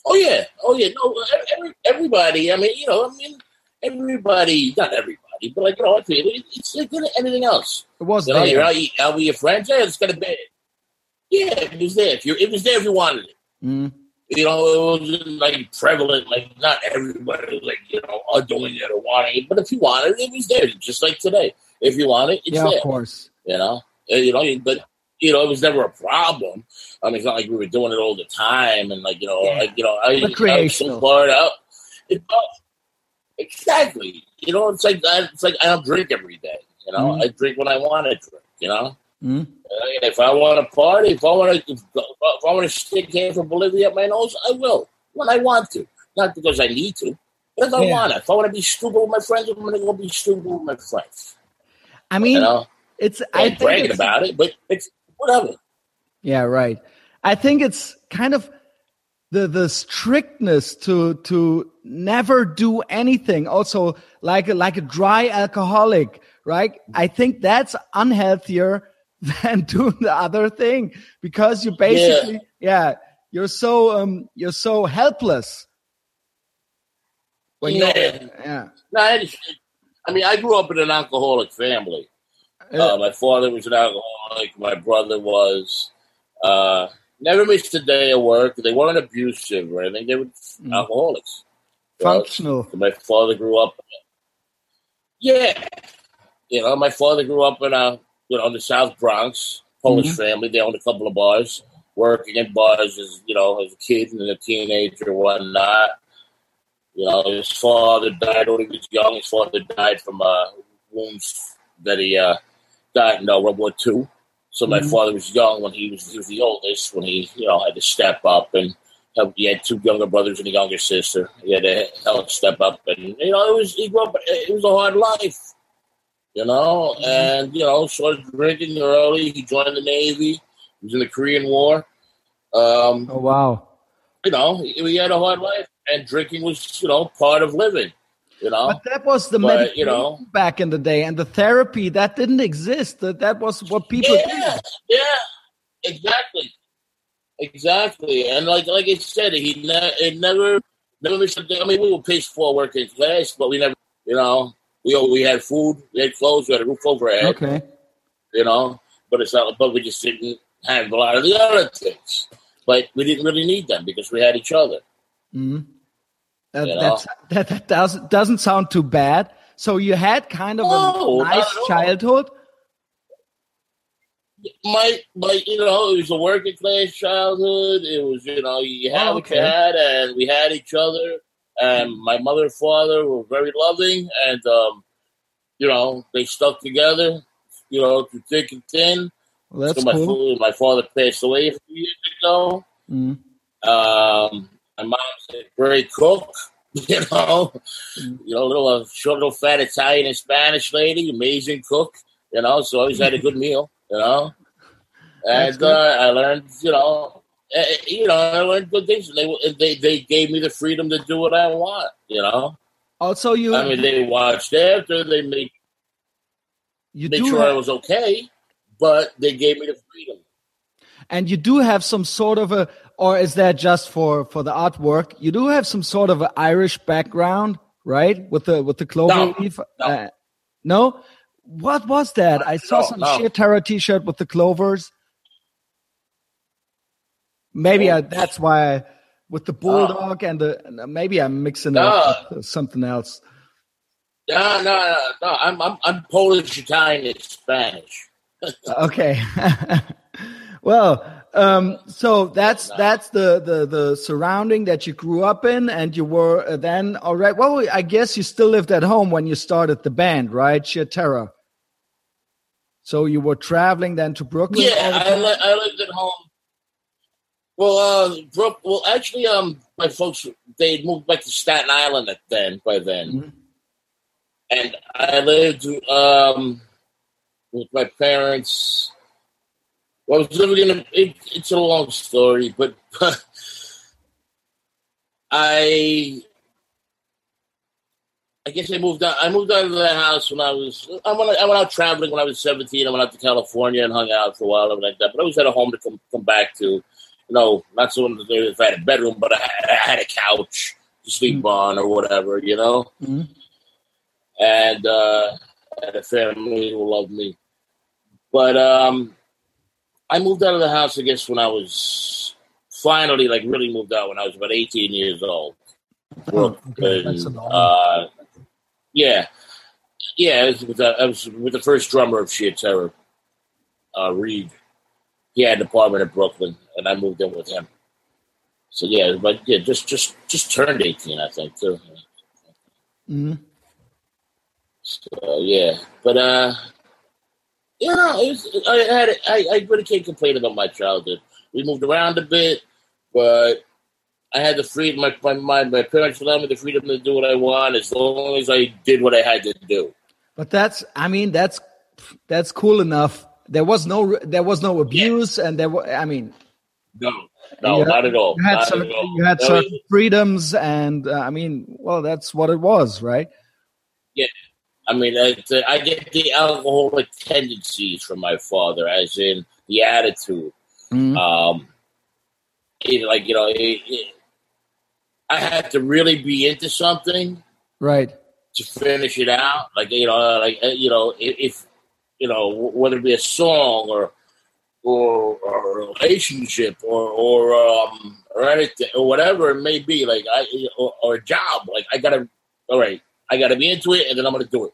Oh yeah, oh yeah. No, every, everybody. I mean, you know, I mean, everybody. Not everybody, but like you know, it's, it's like anything else. It was You know, out, eat- your friends. Yeah, it's gonna be. Yeah, it was there. If you, it was there if you wanted it. Mm. You know, it wasn't like prevalent. Like not everybody was like you know are doing it or wanting it, but if you wanted it, it was there. Just like today, if you want it, it's Yeah, there. of course. You know, you know, but you know, it was never a problem. I mean, it's not like we were doing it all the time, and like you know, Yeah. like you know, I, I was out. It, exactly. You know, it's like I, it's like I don't drink every day. You know, Mhm. I drink when I want to drink. You know. Mm. If I want to party, if I want to, if, I want to stick hand from Bolivia up my nose, I will when I want to, not because I need to, but if I Yeah. want to. If I want to be stupid with my friends, I'm going to go be stupid with my friends. I mean, You know, it's I I bragging it's, about it, but it's whatever. Yeah, right. I think it's kind of the the strictness to to never do anything. Also, like a, like a dry alcoholic, right? I think that's unhealthier than doing the other thing because you basically, yeah, you're so um you're so helpless. When Yeah. you're, yeah, No, I, I mean, I grew up in an alcoholic family. Uh, my father was an alcoholic. My brother was. Uh, never missed a day of work. They weren't abusive or anything. They were Mm. alcoholics. Functional. So my father grew up. Yeah, you know, my father grew up in a you know in the South Bronx, Polish Mhm. family. They owned a couple of bars, working in bars as you know as a kid and a teenager, and whatnot. You know, his father died when he was young. His father died from uh, wounds that he uh, got in uh, World War Two. So my Mhm. father was young when he was he was the oldest when he you know had to step up and help. He had two younger brothers and a younger sister. He had to help step up, and you know, it was he grew up. It was a hard life, you know. Mm-hmm. And you know, started drinking early. He joined the Navy. He was in the Korean War. Um, Oh wow. you know, he, he had a hard life, and drinking was, you know, part of living. You know, But that was the But, you know- back in the day, and the therapy that didn't exist. That that was what people. yeah, yeah, exactly, exactly. And like like I said, he ne- it never never missed a day. I mean, we were pissed for working class, but we never, you know, we we had food, we had clothes, we had a roof over our head. Okay. you know. But it's not. But we just didn't have a lot of the other things. But we didn't really need them because we had each other. Mm-hmm. That, You know? that's, that that doesn't doesn't sound too bad. So you had kind of No, a nice childhood. My, my, you know, it was a working class childhood. It was, you know, you had Oh, what you had, and we had each other. And my mother and father were very loving, and um, you know, they stuck together. You know, through thick and thin. Well, that's So my, cool. my father passed away a few years ago. Mhm. Um, my mom's a great cook, you know, you know, little uh, short, little fat Italian and Spanish lady, amazing cook, you know. So I always had a good meal, you know. And uh, I learned, you know, eh, you know, I learned good things. They they they gave me the freedom to do what I want, you know. Also, you I mean, they watched after, they made you made sure I was okay, but they gave me the freedom. and you do have some sort of a, or is that just for for the artwork? You do have some sort of an Irish background, right? With the with the clover No, leaf. no. Uh, no. What was that? I saw No, some no. sheer terror T-shirt with the clovers. Maybe Oh. I, that's why I, with the bulldog and the maybe I'm mixing it up with something else. No, no, no, no. I'm I'm, I'm Polish, Italian, and Spanish. Okay. well, um, so that's that's the, the the surrounding that you grew up in, and you were uh, then all right. Well, I guess you still lived at home when you started the band, right? Sheer Terror. So you were traveling then to Brooklyn. Yeah, the I, li- I lived at home. Well, uh, Brook. Well, actually, um, my folks they moved back to Staten Island at then by then, Mhm. and I lived um with my parents. Well, I was living in a. It, it's a long story, but, but I. I guess I moved out. I moved out of the house when I was. I went. I went out traveling when I was seventeen. I went out to California and hung out for a while and like that. But I always had a home to come come back to. You know, not so much if I had a bedroom, but I had, I had a couch to sleep on or whatever. You know, Mhm. and uh, I had a family who loved me. But um, I moved out of the house. I guess when I was finally like really moved out when I was about eighteen years old. Oh, okay. And, uh, yeah, yeah. It was with the, I was with the first drummer of Sheer Terror, uh, Reed. He had an apartment in Brooklyn, and I moved in with him. So yeah, but yeah, just just just turned eighteen, I think too. Mhm. So yeah, but uh, you know, it was, I had I I really can't complain about my childhood. We moved around a bit, but I had the freedom. My my my, my parents allowed me the freedom to do what I want as long as I did what I had to do. But that's, I mean, that's that's cool enough. There was no there was no abuse, and there were. I mean, No, no, You not at all. you had certain, all. you had certain freedoms, and uh, I mean, well, that's what it was, right? Yeah, I mean, I, I get the alcoholic tendencies from my father, as in the attitude. Mhm. Um, it, like you know, it, it, I had to really be into something Right. to finish it out. Like you know, like uh, you know, if you know, whether it be a song or or, or a relationship or or um or anything or whatever it may be, like I or, or a job, like I gotta, all right, I gotta be into it, and then I'm gonna do it.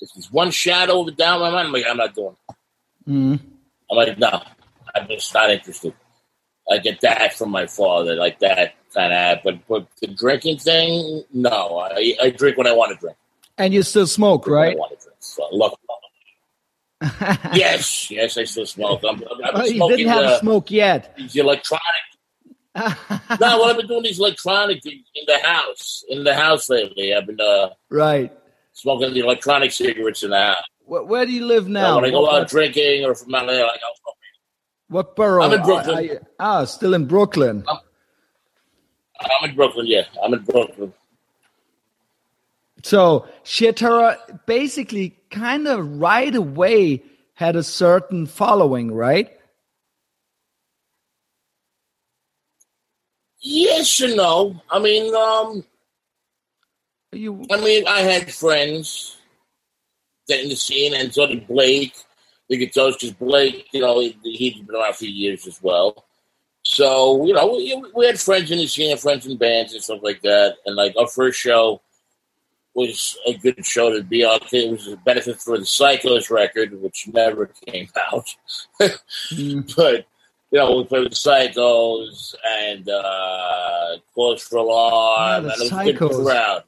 If there's one shadow of it down my mind, I'm like, I'm not doing. It. Mhm. I'm like, no, I'm just not interested. I get that from my father, like that kind of. But but the drinking thing, no, I, I drink when I want to drink. And you still smoke, right? I want to drink. So, look, yes, yes, I still smoke. I'm, I'm, I'm Well, you smoking didn't have the, smoke yet. these electronic. no, well, I've been doing these electronic things in the house. In the house lately, I've been uh, right smoking the electronic cigarettes in the house. Where, where do you live now? when I go what, out drinking or from there, like I'll what borough? I'm in Brooklyn. Ah, still in Brooklyn. I'm in Brooklyn. Yeah, I'm in Brooklyn. So Sheer Terror basically kind of right away had a certain following, right? Yes and no. I mean, um, You I mean, I had friends that in the scene, and so did Blake, the guitarist, because Blake, you know, he, he'd been around for years as well. So, you know, we, we had friends in the scene, and friends in bands and stuff like that. And, like, our first show was a good show to be on. It was a benefit for the Psychos record, which never came out. Mm, but, you know, we played with the Psychos and uh, Cause for Alarm, Yeah, the and it good Psychos.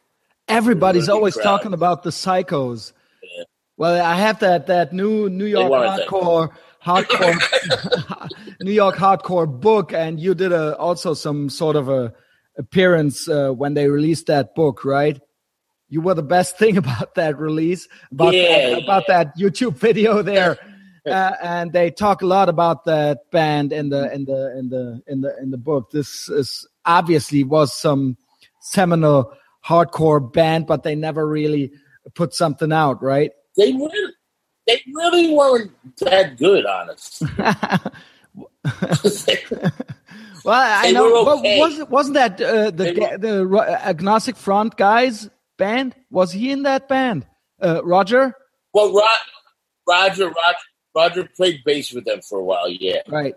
everybody's always crowd. talking about the psychos. Yeah. Well, I have that that new New York hardcore hardcore New York hardcore book, and you did a also some sort of a appearance uh, when they released that book, right? You were the best thing about that release, about Yeah, that, about that YouTube video there. Uh, and they talk a lot about that band in the in the in the in the in the book. This is obviously was some seminal hardcore band, but they never really put something out, right? they really, they really weren't that good, honest. Well, I They know. okay. wasn't wasn't that uh, the the agnostic front guys band? Was he in that band? Uh, Roger, well, Rod, Roger, Roger, Roger played bass with them for a while. Yeah, right?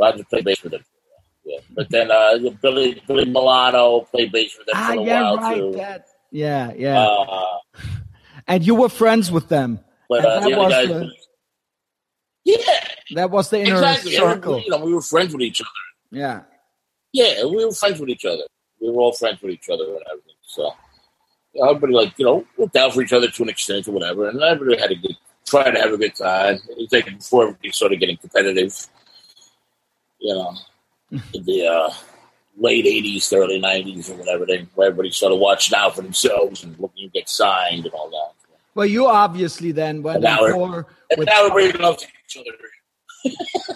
Roger played bass with them. For a while, yeah, but then uh, Billy Billy Milano played bass with them Ah, for a yeah, while right. too. That, yeah, yeah. Uh, and you were friends with them. but uh, that the was guys, the- yeah, That was the inner exactly. circle. You know, we were friends with each other. Yeah. Yeah, we were friends with each other. We were all friends with each other and everything. So everybody, like you know, looked out for each other to an extent or whatever, and everybody had a good, tried to have a good time. It was like before everybody started getting competitive. You know, in the uh, late '80s, to early '90s, or whatever. They, where everybody started watching out for themselves and looking to get signed and all that. Well, you obviously then went And now we're- And with now everybody loves each other.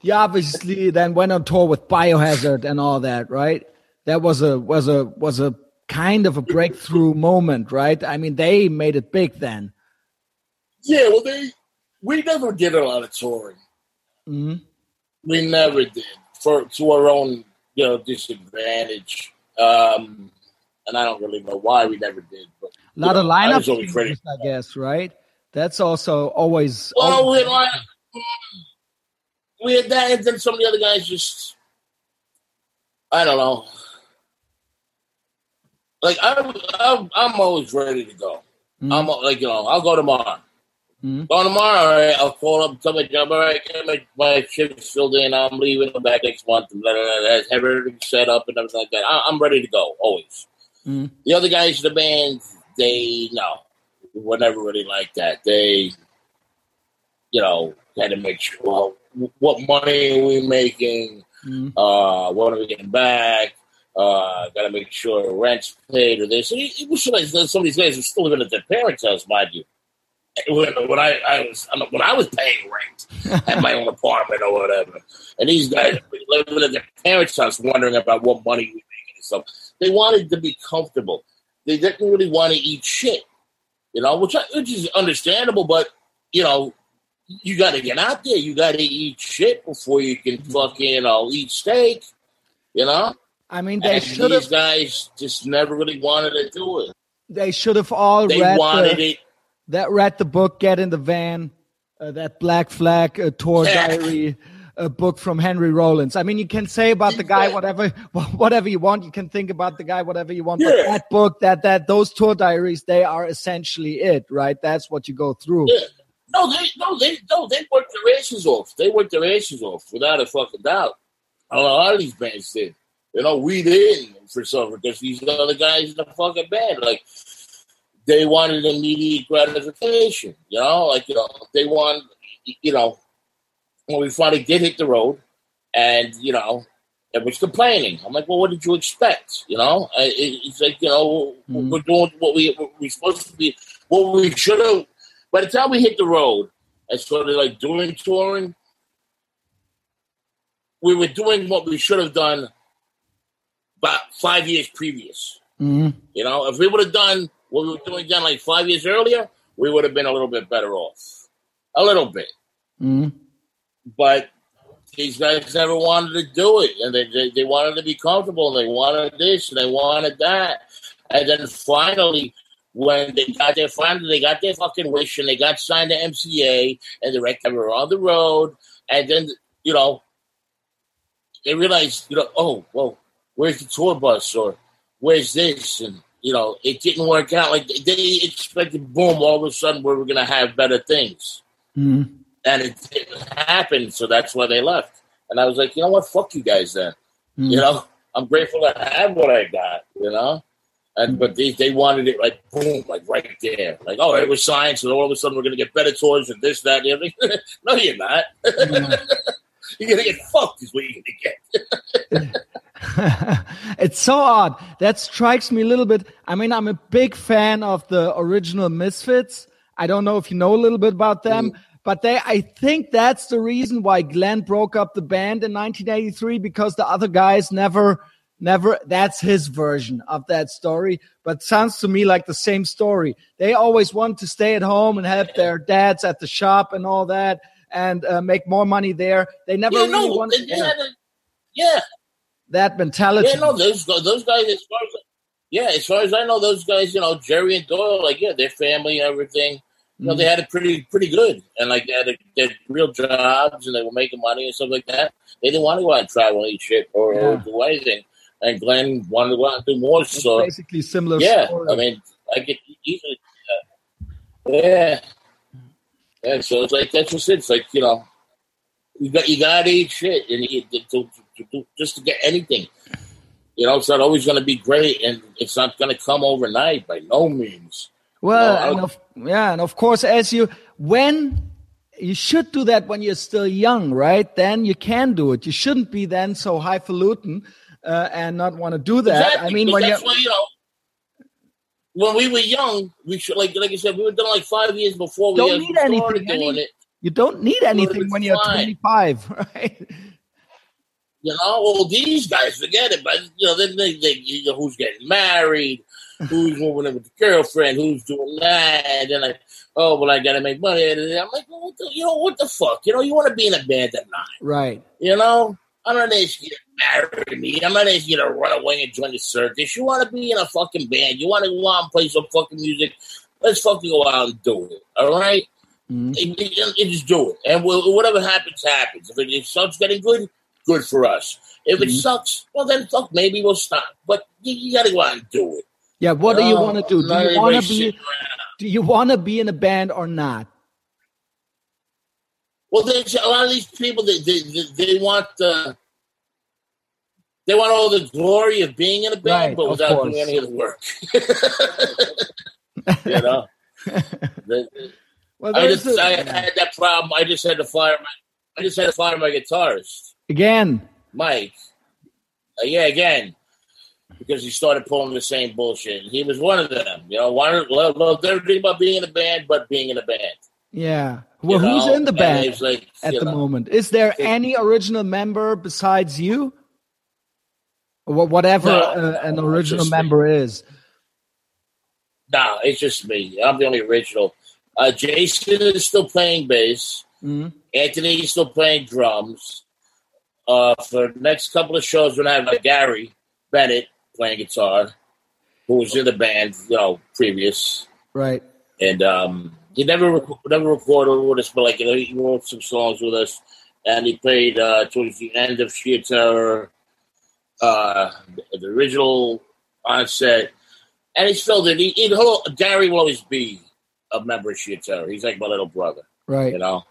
you obviously then went on tour with Biohazard and all that, right? That was a was a was a kind of a breakthrough moment, right? I mean, they made it big then. Yeah, well, they we never did a lot of touring. hmm We never did for to our own, you know, disadvantage. Um, and I don't really know why we never did. But not A lot of know, I lineup always ready. I guess, right? That's also always. Well, always- we had, we had that, and then some of the other guys just, I don't know. Like I'm, I'm, I'm always ready to go. Mhm. I'm like, you know, I'll go tomorrow. Mhm. Go tomorrow, all right. I'll call up, tell my job, all right, get my, my shift's filled in. I'm leaving. I'm back next month. And blah, blah, blah, have everything set up and everything like that. I, I'm ready to go always. Mhm. The other guys in the band, they no, were never really like that. They, you know, had to make sure well, what money are we making? Mhm. Uh, what are we getting back? Uh, got to make sure rent's paid or this. It, it was like some of these guys are still living at their parents' house, mind you. When, when I, I was when I was paying rent at my own apartment or whatever, and these guys living at their parents' house, wondering about what money we making and stuff. They wanted to be comfortable. They didn't really want to eat shit, you know, which I, which is understandable. But you know, you got to get out there. You got to eat shit before you can fucking you know eat steak. You know, I mean, they should these have. guys just never really wanted to do it. They should have all They read wanted the, it. that read the book "Get in the Van," uh, that Black Flag uh, tour diary. A book from Henry Rollins. I mean, you can say about the guy whatever, whatever you want. You can think about the guy whatever you want. But that book, that that those tour diaries, they are essentially it, right? That's what you go through. Yeah. No, they no, they no, they worked their asses off. They worked their asses off without a fucking doubt. A lot of these bands did. You know, we didn't for some because these other guys in the fucking band, like they wanted immediate gratification. You know, like you know, they want you know when we finally did hit the road, and you know, and was complaining. I'm like, well, what did you expect? You know, it's like you know mm. we're doing what we, we're supposed to be, what we should have. By the time we hit the road and started like doing touring, we were doing what we should have done about five years previous. Mm-hmm. You know, if we would have done what we were doing then like five years earlier, we would have been a little bit better off. A little bit. Mm-hmm. But these guys never wanted to do it, and they, they, they wanted to be comfortable, and they wanted this, and they wanted that, and then finally, when they got their finally they got their fucking wish, and they got signed to MCA, and the record were on the road, and then you know they realized, you know, oh, well, where's the tour bus or where's this, and you know, it didn't work out. Like they expected, boom, all of a sudden we were going to have better things. Mm-hmm and it didn't happen, so that's why they left. And I was like, you know what, fuck you guys then. Mm. You know, I'm grateful to have what I got. You know, and but they they wanted it like boom, like right there, like oh, it was science, and all of a sudden we're gonna get better toys and this, that, and other. no, you're not. you're gonna get fucked, is what you're gonna get. it's so odd. That strikes me a little bit. I mean, I'm a big fan of the original Misfits. I don't know if you know a little bit about them. Mm but they, I think that's the reason why Glenn broke up the band in 1983 because the other guys never, never, that's his version of that story. But sounds to me like the same story. They always want to stay at home and help their dads at the shop and all that and uh, make more money there. They never yeah, really no, wanted. Yeah, yeah, that mentality. Yeah, no, those those guys. As far as yeah, as far as I know, those guys, you know, Jerry and Doyle, like yeah, their family, everything you know, they had it pretty pretty good, and like they had, a, they had real jobs, and they were making money and stuff like that. They didn't want to go out and travel and eat shit or, yeah. or do anything. And Glenn wanted to go out and do more. It's so basically similar. Yeah, story. I mean, I get easily. Uh, yeah, yeah. So it's like that's just it. It's like you know, you got you got to eat shit, and you, to, to, to, just to get anything. You know, it's not always going to be great, and it's not going to come overnight by no means. Well, no, and of, yeah, and of course, as you when you should do that when you're still young, right? Then you can do it. You shouldn't be then so highfalutin uh, and not want to do that. Exactly, I mean, when you're you know, when we were young, we should like like I said, we were done like five years before we don't need anything. doing Any, it. You don't need anything when you're fine. 25, right? You know, all these guys forget it, but you know, then they, they you know, who's getting married, who's moving in with the girlfriend, who's doing that, and then like, oh, well, I gotta make money. And I'm like, well, what the, you know, what the fuck? You know, you want to be in a band at nine, right? You know, I'm not asking you to marry me. I'm not asking you to run away and join the circus. You want to be in a fucking band. You want to go out and play some fucking music. Let's fucking go out and do it. All right? mm-hmm. and, and, and just do it. And we'll, whatever happens, happens. If it, it starts getting good, good for us. If it mm-hmm. sucks, well then fuck, maybe we'll stop. But you, you got to go out and do it. Yeah, what do you want to do? Do you want to be? Do you want to be in a band or not? Well, there's a lot of these people that they, they, they, want the they want all the glory of being in a band, right, but without doing any of the work. you know. well, I just a, I had that problem. I just had to fire my I just had to fire my guitarist again, Mike. Uh, yeah, again because he started pulling the same bullshit. He was one of them. You know, one loved, loved everything about being in a band, but being in a band. Yeah. Well, you who's know? in the band like, at the know, moment? Is there any original member besides you? Or whatever no, uh, an original member me. is. No, nah, it's just me. I'm the only original. Uh, Jason is still playing bass. Mm-hmm. Anthony is still playing drums. Uh, for the next couple of shows, we're gonna have uh, Gary Bennett playing guitar, who was in the band, you know, previous. Right. And um, he never rec- never recorded with us, but like you know, he wrote some songs with us, and he played uh, towards the end of Sheer Terror, uh, the original onset, and he's filled in. He, he, Gary will always be a member of Sheer Terror. He's like my little brother, right? You know.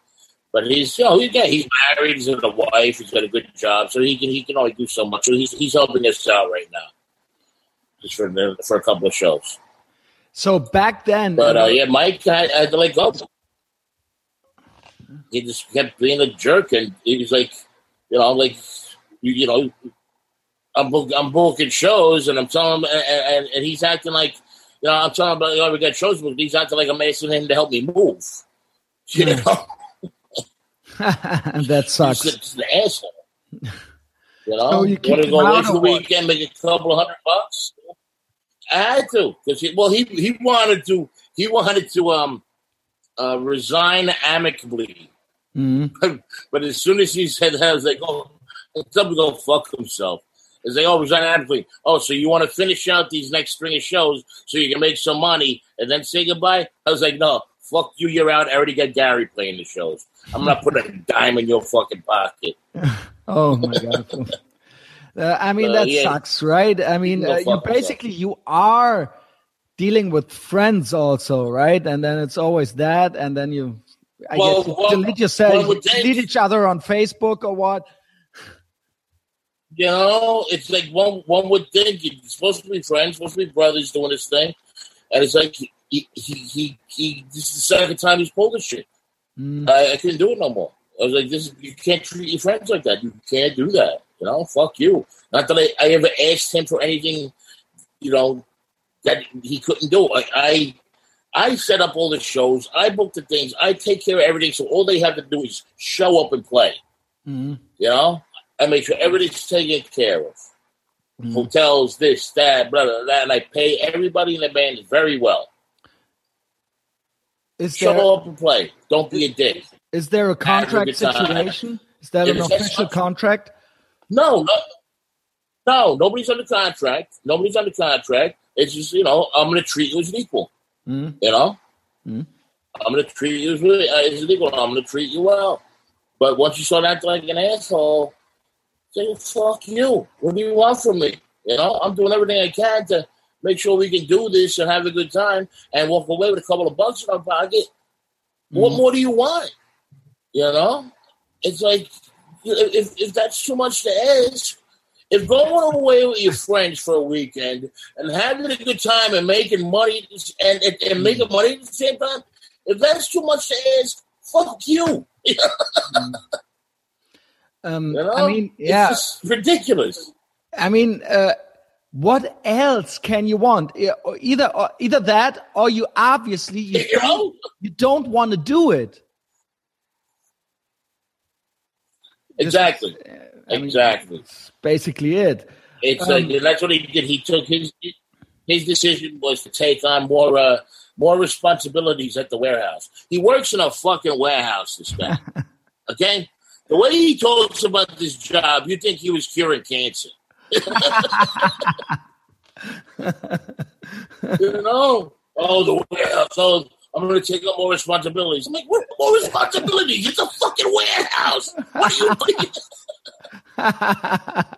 But he's you know he's, yeah, he's married, he's got a wife, he's got a good job, so he can he can only do so much. So he's he's helping us out right now just for the, for a couple of shows. So back then, but uh, yeah, Mike had, had to let go. He just kept being a jerk, and he was like, you know, like you, you know, I'm book, I'm booking shows, and I'm telling him, and, and, and he's acting like, you know, I'm telling him, about, you know, we got shows, but he's acting like I'm asking him to help me move. You Yeah. know, that sucks. he's an asshole. You know, So you want to go away for the weekend, make a couple of hundred bucks. I had to because he, well, he he wanted to he wanted to um uh, resign amicably, Mhm. but as soon as he said that, I was like, oh, somebody go fuck himself. Is they oh resign amicably? Oh, so you want to finish out these next string of shows so you can make some money and then say goodbye? I was like, no, fuck you, you're out. I already got Gary playing the shows. I'm not putting a dime in your fucking pocket. Oh my god. Uh, I mean that yeah. sucks, right? I mean, uh, you basically you are dealing with friends also, right? And then it's always that, and then you, I Well, guess, you well, delete yourself, well, delete each other on Facebook or what? You know, it's like one one would think you're supposed to be friends, supposed to be brothers doing this thing, and it's like he he he, he this is the second time he's pulled this shit. Mm. I, I couldn't do it no more. I was like, this you can't treat your friends like that. You can't do that. You know, fuck you. Not that I, I ever asked him for anything, you know, that he couldn't do. Like I I set up all the shows, I book the things, I take care of everything, so all they have to do is show up and play. Mm. You know? I make sure everything's taken care of. Mm. Hotels, this, that, blah, blah, blah, and I pay everybody in the band very well. Is there Show up and play. Don't be a dick. is there a contract situation? Is that If an official contract? No, no, no, nobody's under contract. Nobody's under contract. It's just, you know, I'm going to treat you as an equal. Mm. You know? Mm. I'm going to treat you as, really, uh, as an equal. I'm going to treat you well. But once you start acting like an asshole, say, fuck you. What do you want from me? You know, I'm doing everything I can to make sure we can do this and have a good time and walk away with a couple of bucks in our pocket. What Mhm. more do you want? You know? It's like, if, if that's too much to ask, if going away with your friends for a weekend and having a good time and making money and, and, and making money at the same time, if that's too much to ask, fuck you. you Um, know? I mean, yeah. It's just ridiculous. I mean, uh, what else can you want? Either either that, or you obviously you You know? you don't want to do it. Exactly. I mean, Exactly. that's basically it. It's Um, like that's what he did. He took his his decision was to take on more uh, more responsibilities at the warehouse. He works in a fucking warehouse. This guy, okay. The way he talks about this job, you think he was curing cancer. you know? Oh, the warehouse. Oh, I'm going to take on more responsibilities. I'm like, what more responsibilities? It's a fucking warehouse. What are you?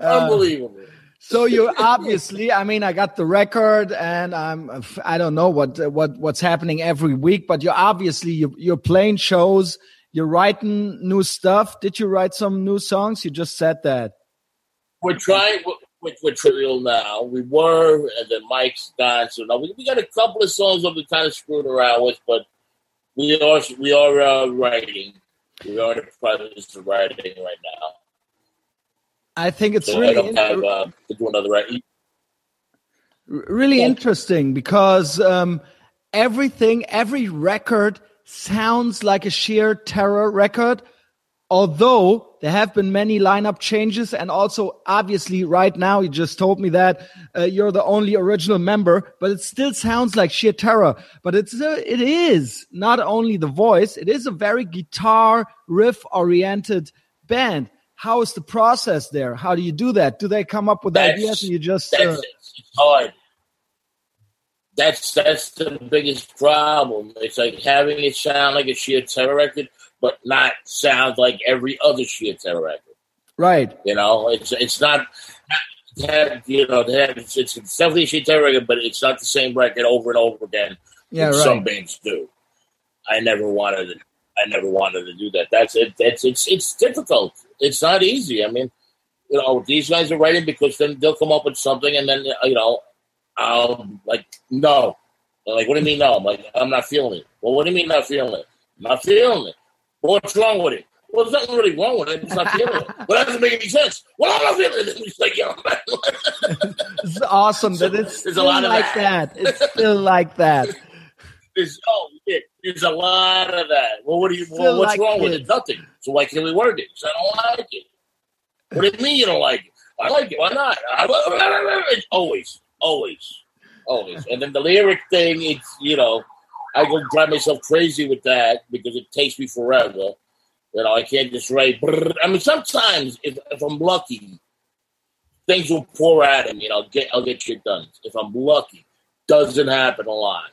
Uh, Unbelievable. so you obviously, I mean, I got the record, and I'm, I don't know what what what's happening every week, but you're obviously you, you're playing shows, you're writing new stuff. Did you write some new songs? You just said that. we're trying with, with Trivial now. We were, and then Mike's gone. So now we, we got a couple of songs that we kind of screwed around with, but we are we are uh, writing. We are in the process of writing right now. I think it's So I really in- have uh, to do another writing. really Yeah. interesting because um, everything, every record sounds like a sheer terror record. Although there have been many lineup changes, and also obviously right now you just told me that uh, you're the only original member, but it still sounds like sheer terror. But it's a, it is not only the voice; it is a very guitar riff oriented band. How is the process there? How do you do that? Do they come up with That's- ideas and you just That's uh. Hard. That's that's the biggest problem. It's like having it sound like a sheer terror record, but not sound like every other terror record. right? You know, it's it's not. to have, you know, have, it's, it's definitely a terror record, but it's not the same record over and over again. Yeah, right. Some bands do. I never wanted to. I never wanted to do that. That's it. That's it's it's difficult. It's not easy. I mean, you know, these guys are writing because then they'll come up with something, and then you know, um, like no, They're like what do you mean no? I'm like I'm not feeling it. Well, what do you mean not feeling it? I'm not feeling it. What's wrong with it? Well, there's nothing really wrong with it. It's not feeling it. Well, that doesn't make any sense. Well, I'm not feeling it. It's like, yeah, it's awesome So, that it's there's a lot of like that. that. It's still like that. There's, oh, yeah, there's a lot of that. Well, what do you? Well, what's like wrong with it? Nothing. So why can't we work it? 'Cause I don't like it. What do you mean you don't like it? I like it. Why not? It's always, always, always. And then the lyric thing, it's you know, I go drive myself crazy with that because it takes me forever. You know, I can't just write. brrr. I mean, sometimes if, if I'm lucky, things will pour at me, and I'll get I'll get shit done. If I'm lucky, doesn't happen a lot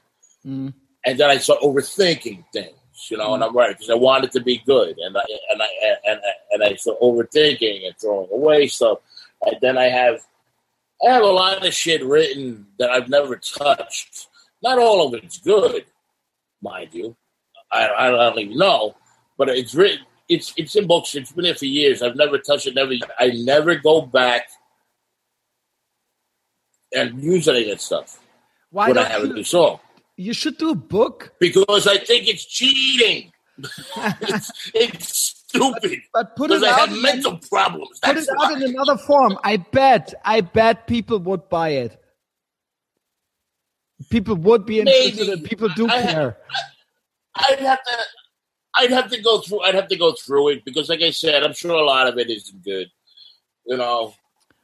Mm. and then I start overthinking things, you know, and I'm right because I want it to be good, and I and I and I, and I start overthinking and throwing away stuff, and then I have I have a lot of shit written that I've never touched. Not all of it's good, mind you. I, I don't even know, but it's written. It's it's in books. It's been there for years. I've never touched it. Never. I never go back and use any of that stuff Why when I have a you? new song You should do a book, because I think it's cheating. it's, it's stupid but put it I out. in- mental problems. Put That's it out why. in another form. I bet. I bet people would buy it. People would be interested, Maybe. and people do I- care. I'd have to. I'd have to go through. I'd have to go through it because, like I said, I'm sure a lot of it isn't good. You know,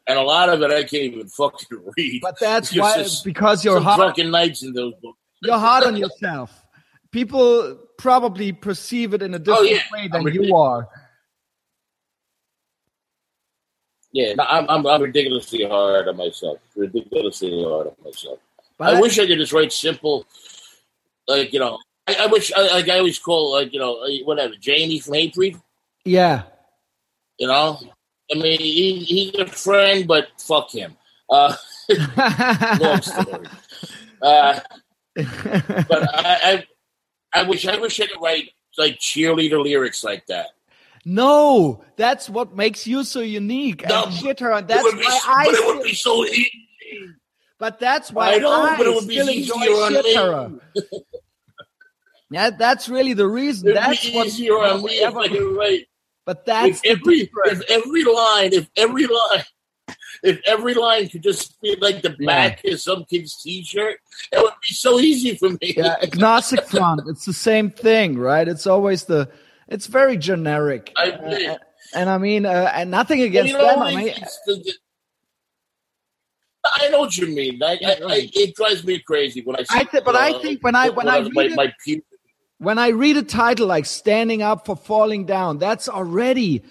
and a lot of it I can't even fucking read. But that's It's why, just because you're hard. drunken nights in those books. You're hard on yourself. People probably perceive it in a different Oh, yeah. way than you are. Yeah, no, I'm, I'm I'm ridiculously hard on myself. Ridiculously hard on myself. But I wish I could just write simple, like you know. I, I wish, I, like I always call, like you know, whatever Jamie from Hatebreed. yeah. You know, I mean, he, he's a friend, but fuck him. Uh, long story. Uh, but I, I, I wish, I wish I could write like cheerleader lyrics like that. no, that's what makes you so unique. No, and shitter, and It that's would be, why I. but it would be so easy. But that's why I know, I but it would be easier on me. Yeah, that's really the reason. It'd That's be what. easier on me if I could write But that's if every difference. if every line if every line if every line could just be like the Yeah. back of some kid's t-shirt, it would be so easy for me. yeah, agnostic front. It's the same thing, right? It's always the. It's very generic. I Uh, and I mean, uh, and nothing against you know, them. I mean, the- I know what you mean. I, I, I, it drives me crazy when I see. I thi- but I uh, think when I- when I my, read it- my pu- when I read a title like "Standing Up for Falling Down," that's already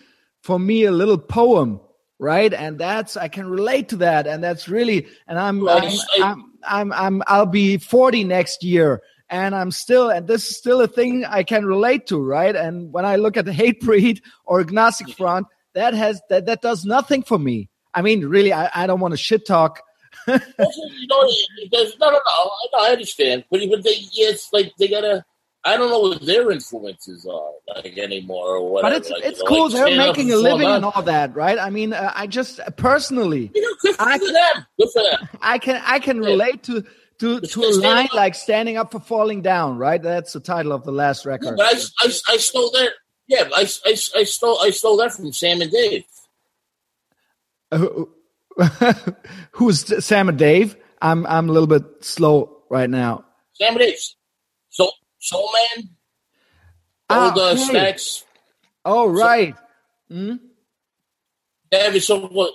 for me a little poem, right? And that's I can relate to that, and that's really. And I'm. I'm, I'm I'm I'm I'll be forty next year, and I'm still and this is still a thing I can relate to, right? And when I look at the Hatebreed or agnostic mm-hmm. front, that has that that does nothing for me. I mean, really, I, I don't want to shit talk. Also, you know, it no, no, no, no, I understand, but but they, yeah, it's like they gotta. I don't know what their influences are like anymore or whatever. But it's like, you it's know, cool. like They're making a living and all that, right? I mean, uh, I just personally, You know, good for I- them. Good for them. I can I can Yeah. relate to to to a line up. like standing up for falling down, right? That's the title of the last Yeah, record. but I, I, I stole that. Yeah, I, I, I stole I stole that from Sam and Dave. Who's Sam and Dave? I'm I'm a little bit slow right now. Sam and Dave. So Soul Man. all the okay. Stax. Oh right. Hmm? They have a song. Well,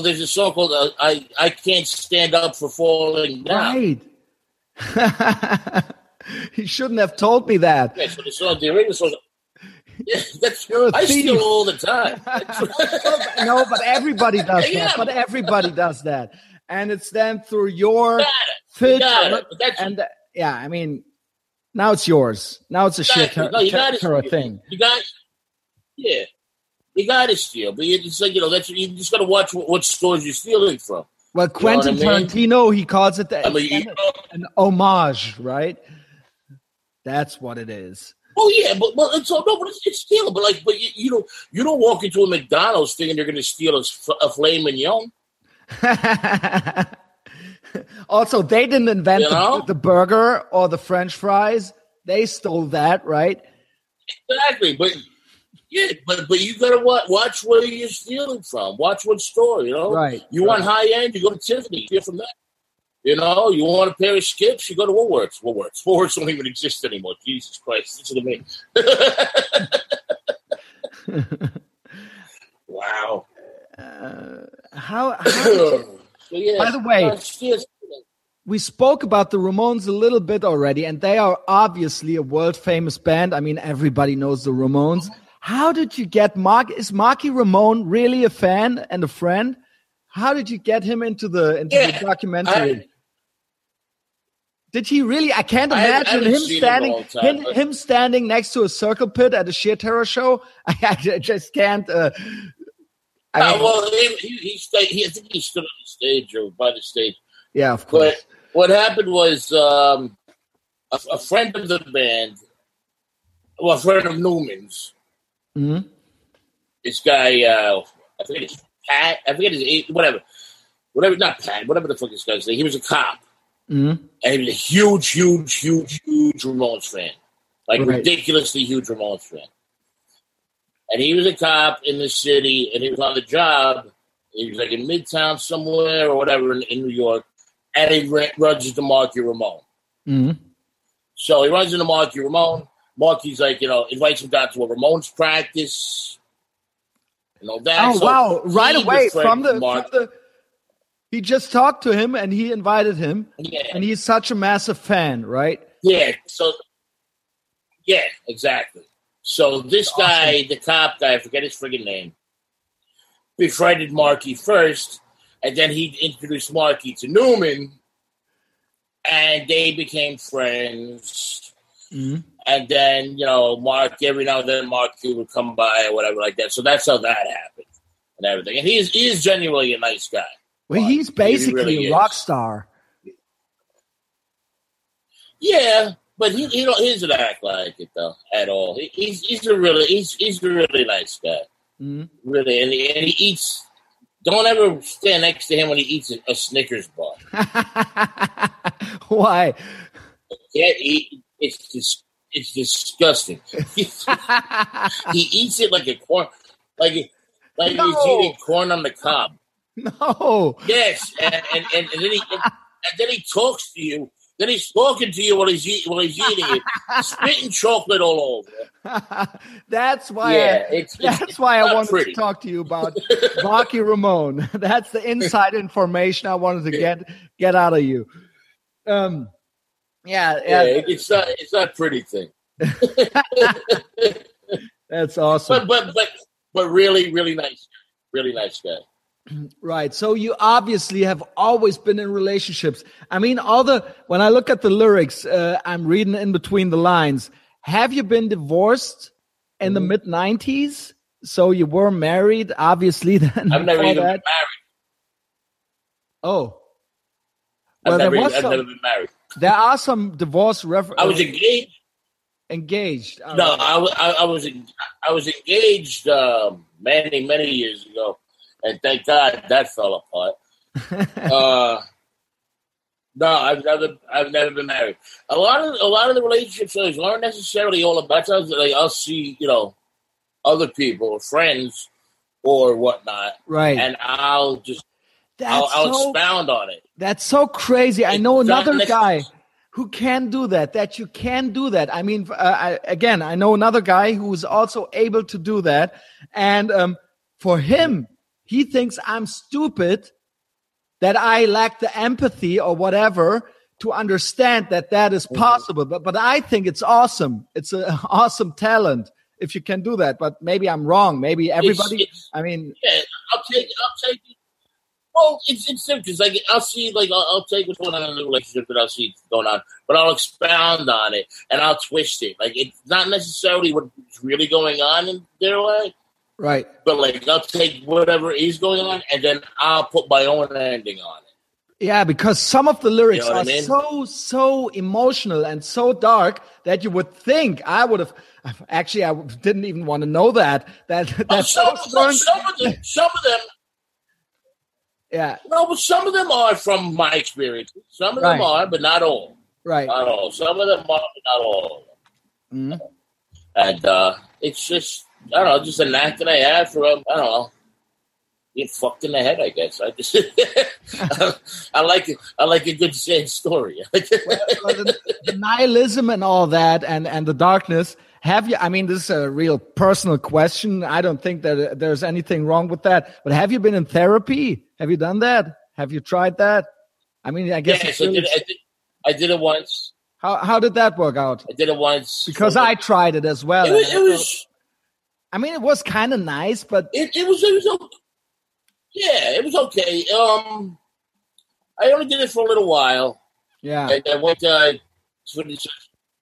there's a song called uh, "I I Can't Stand Up for Falling Down." Right. he shouldn't have told me that. Yeah, so the song, the original song. Yeah, that's I steal all the time. no, but everybody does Yeah. that. But everybody does that, and it's then through your Got got it. And uh, yeah, I mean, now it's yours. Now it's a shit No, you ter- gotta thing. You got, yeah, you got to steal, but it's like you know that's you just got to watch what, what stores you're stealing from. Well, know Quentin what I mean? Tarantino, he calls it the, I mean, you know, an homage, right? That's what it is. Oh yeah, but but it's all no, but it's, it's stealing. But like, but you, you don't you don't walk into a McDonald's thinking they're going to steal a, a filet mignon. also, they didn't invent You the, know? the burger or the French fries. They stole that, right? Exactly, but Yeah, but but you gotta watch, watch where you're stealing from. Watch what store, you know. Right. You want high end, you go to Tiffany. Get from that. You know, you want a pair of skips, you go to Woolworths. Woolworths. Woolworths don't even exist anymore. Jesus Christ, listen to me. wow. Uh, how? how so, yeah, By the way- uh, we spoke about the Ramones a little bit already, and they are obviously a world famous band. I mean, everybody knows the Ramones. How did you get Mark? Is Marky Ramone really a fan and a friend? How did you get him into the into Yeah, the documentary? I- did he really? I can't I I imagine haven't him seen him in a standing time, him, him standing next to a circle pit at a sheer terror show. I, I just can't. Uh, I Uh, well, he, he, he, stayed, he, I think he stood on the stage or by the stage. yeah, of course. But what happened was um, a, a friend of the band, well, a friend of Newman's, Mhm. this guy, uh, I forget his Pat, I forget his whatever, whatever, not Pat, whatever the fuck this guy's name. He was a cop, Mhm. and he was a huge, huge, huge, huge Ramones fan, like Right. ridiculously huge Ramones fan. And he was a cop in the city, and he was on the job. He was like in Midtown somewhere or whatever in, in New York, and he ra- runs into Marky Ramone. Mhm. So he runs into Marky Ramone. Marky's like, you know, invites him down to a Ramones practice. You know, that. Oh So wow! Right away from the, from the he just talked to him and he invited him, Yeah. and he's such a massive fan, right? Yeah, so yeah, exactly. So this Awesome. guy, the cop guy, I forget his friggin' name, befriended Marky first, and then he introduced Marky to Newman, and they became friends. Mhm. And then you know, Mark every now and then Marky would come by or whatever like that. So that's how that happened and everything. And he is he is genuinely a nice guy. Well, he's He basically really a rock star. Yeah, but he he, don't, he doesn't act like it though at all. He, he's he's a really he's he's a really nice guy, Mhm. really, and he, and he eats. Don't ever stand next to him when he eats a, a Snickers bar. Why? Yeah, he, it's just it's disgusting. he eats it like a corn, like like No. he's eating corn on the cob. no. Yes, and and, and, and then he and, and then he talks to you. Then he's talking to you while he's eat, while he's eating it, spitting chocolate all over. that's why. yeah, I, it's, it's that's why I wanted pretty. to talk to you about Marky Ramone. That's the inside information I wanted to get get out of you. Um, yeah, Yeah, yeah, it's not it's not pretty thing, that's awesome. but but but but really really nice, really nice guy. Right. So you obviously have always been in relationships. I mean, all the when I look at the lyrics, uh, I'm reading in between the lines. Have you been divorced in the Mhm. mid '90s? So you were married, obviously. Then I've never even that. been married. Oh, I've there never was I've some, never been married. there are some divorce references. I was engaged. engaged. All No, right. I, I, I was I was engaged um, many many years ago, and thank God that fell apart. uh, no, I've never I've never been married. A lot of a lot of the relationships aren't necessarily all about us. Like I'll see, you know, other people, friends, or whatnot, right. and I'll just That's I'll, I'll so expound on it. That's so crazy. I know another guy who can do that, that you can do that. I mean, uh, I, again, I know another guy who's also able to do that. And um, for him, he thinks I'm stupid, that I lack the empathy or whatever to understand that that is mm-hmm. possible. But, but I think it's awesome. It's an awesome talent if you can do that. But maybe I'm wrong. Maybe everybody, It's- I mean, Yeah, I'll take I'll take. Well, it's it's because like I'll see like I'll, I'll take what's going on in the relationship that I'll see going on, but I'll expound on it and I'll twist it. Like it's not necessarily what's really going on in their life, right. but like I'll take whatever is going on and then I'll put my own ending on it. Yeah, because some of the lyrics You know are I mean? so so emotional and so dark that you would think I would have. Actually, I didn't even want to know that. That that some, some, some of them, some of them, yeah, no, but some of them are from my experience. Some of them are, but not all. right. Not all. Some of them are, but not all. Mhm. and uh, it's just I don't know, just a knack that I have for um, I don't know. Get fucked in the head, I guess. I just, I like it. I like a good sad story. well, the, the nihilism and all that, and and the darkness. Have you? I mean, this is a real personal question. I don't think that there's anything wrong with that. But have you been in therapy? Have you done that? Have you tried that? I mean, I guess. Yes, I did, I, did, I did it once. How how did that work out? I did it once because I tried it as well. It was. It was I mean, it was kind of nice, but it, it was. It was. Yeah, it was okay. Um, I only did it for a little while. Yeah, and I went uh,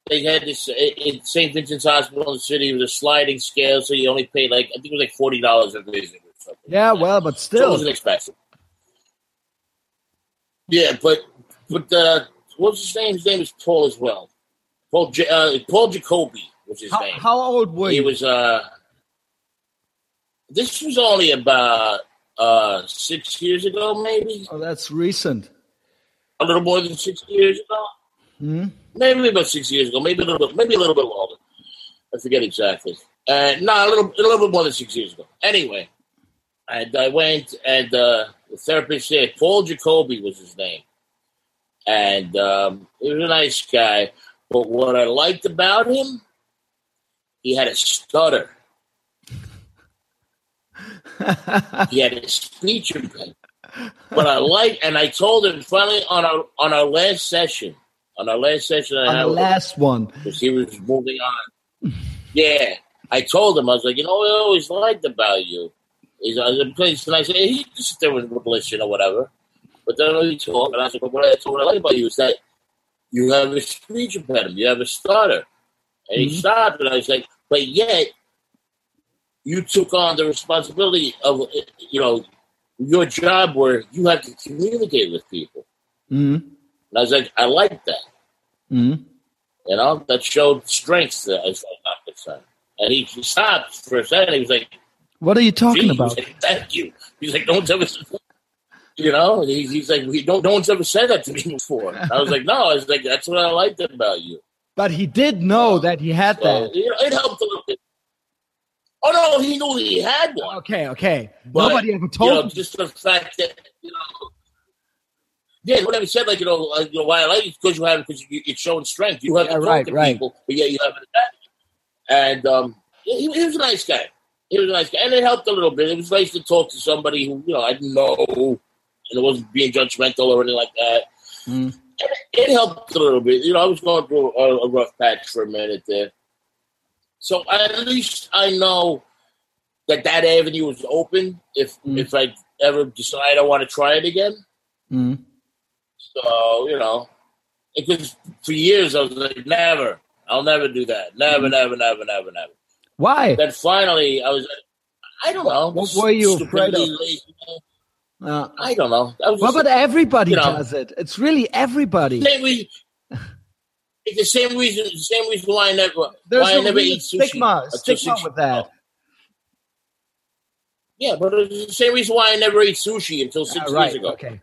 they had this in St. Vincent's Hospital in the city. It was a sliding scale, so you only paid like I think it was like forty dollars a visit or something. Yeah, well, but still, so it wasn't expensive. Yeah, but but uh, what was his name? His name is Paul as well. Paul J- uh, Paul Jacoby was his how, name. How old were he you? He was. Uh, this was only about uh, six years ago, maybe. Oh, that's recent. A little more than six years ago. Hmm? Maybe about six years ago. Maybe a little bit. Maybe a little bit longer. I forget exactly. Uh, no, a little, a little bit more than six years ago. Anyway, and I went, and uh, the therapist said Paul Jacoby was his name, and um, he was a nice guy. But what I liked about him, he had a stutter. He had a speech impediment. But I like, and I told him finally on our on our last session, on our last session, on the last him, one, because he was moving on. yeah, I told him I was like, you know, I always liked about you. He's I was in place, and I said, hey, he just with listen or whatever. But then we told, and I said, but what I told what I like about you is that you have a speech impediment, you have a stutter, and mm-hmm. he stopped, and I was like, but yet you took on the responsibility of, you know, your job where you have to communicate with people. Mm-hmm. And I was like, I like that. Mm-hmm. You know, that showed strength. That I thought And he stopped for a second. He was like, "What are you talking about?" Like, Thank you. He's like, "No one's ever." You know, he's, he's like, "We don't. No one's ever said that to me before." I was like, "No." I was like, "That's what I liked about you." But he did know that he had so, that. You know, it helped a little bit. Oh no, he knew he had one. Okay, okay. But, Nobody ever told you know, him. Just the fact that you know, yeah, whatever said, like you know, uh, you know why I like it because you have because you, it's showing strength. You have yeah, to talk right, to right. people, but yeah, you have it. And um, he, he was a nice guy. He was a nice guy, and it helped a little bit. It was nice to talk to somebody who you know I didn't know, and it wasn't being judgmental or anything like that. Mm. It, it, helped a little bit. You know, I was going through a, a rough patch for a minute there, so at least I know that that avenue is open if Mm. if I ever decide I want to try it again. Mm. So you know, because for years I was like, never, I'll never do that, never, Mm. never, never, never, never. Why? Then finally, I was like, I don't know. What were you afraid of? Lazy, Uh, I don't know. Well, just but everybody you know. does it. It's really everybody. the same reason. It's the same reason. The same reason why I never There's why I never eat sushi. stigma, stigma with that. Yeah, but it's the same reason why I never ate sushi until six Ah, right. years ago. Okay.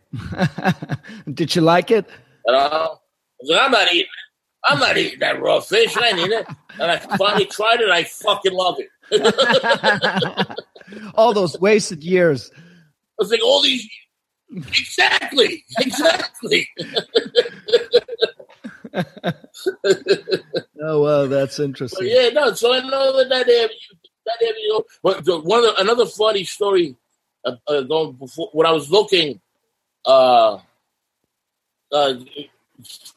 Did you like it? You know? I was like, I'm not eating. I'm not eating that raw fish. I eating it. And I finally tried it. I fucking love it. All those wasted years. I was like, all these. Exactly. Exactly. Oh well, that's interesting. yeah, no. So I know that that that avenue. But the, one the, another funny story uh, uh, going before when I was looking uh, uh,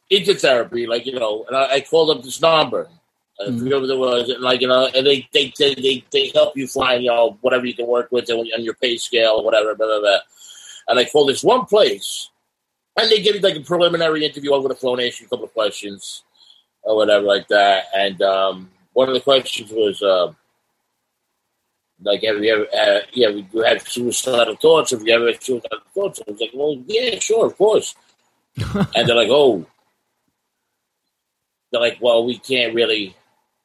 into therapy, like you know, and I, I called up this number. I Mhm. forget what it was, and like you know, and they they they they, they help you find you know whatever you can work with on, on your pay scale or whatever, blah blah blah. And I called this one place, and they give you like a preliminary interview over the phone, ask you a couple of questions or whatever like that. And um, one of the questions was, uh, like, have you ever, uh, yeah, we you have suicidal thoughts? Have you ever had suicidal thoughts? I was like, well, yeah, sure, of course. and they're like, oh, they're like, well, we can't really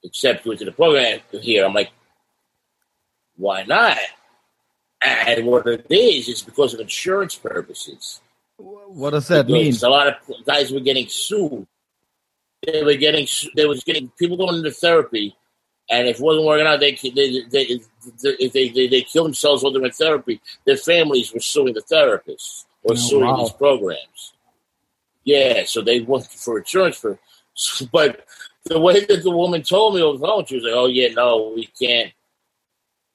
accept you into the program here. I'm like, why not? And what it is is because of insurance purposes. What does that mean? A lot of guys were getting sued. They were getting, they was getting people going into therapy And if it wasn't working out, they they they they, they, they, they kill themselves while they're in therapy. Their families were suing the therapists or Oh, suing wow. these programs. Yeah, so they went for insurance for, but the way that the woman told me over the phone, she was like, "Oh yeah, no, we can't."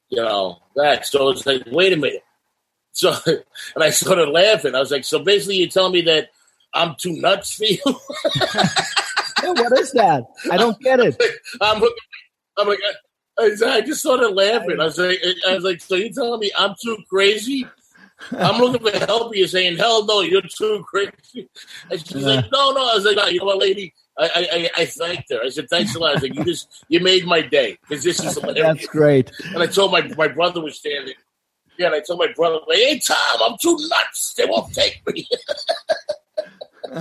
You know that. So it's like, wait a minute. So, and I started laughing. I was like, "So basically, you tell me that I'm too nuts for you?" Yeah, what is that? I don't get it. I'm looking. I'm like, I, just started laughing. I was like, I was like, so you telling me I'm too crazy? I'm looking for help. You're saying, hell no, you're too crazy. And she's like, no, no. I was like, no, you know what, lady? I, I, I- I thanked her. I said, thanks a lot. I was like, you just, you made my day because this is hilarious. That's great. And I told my my brother was standing. Yeah, and I told my brother, like, hey Tom, I'm too nuts. They won't take me.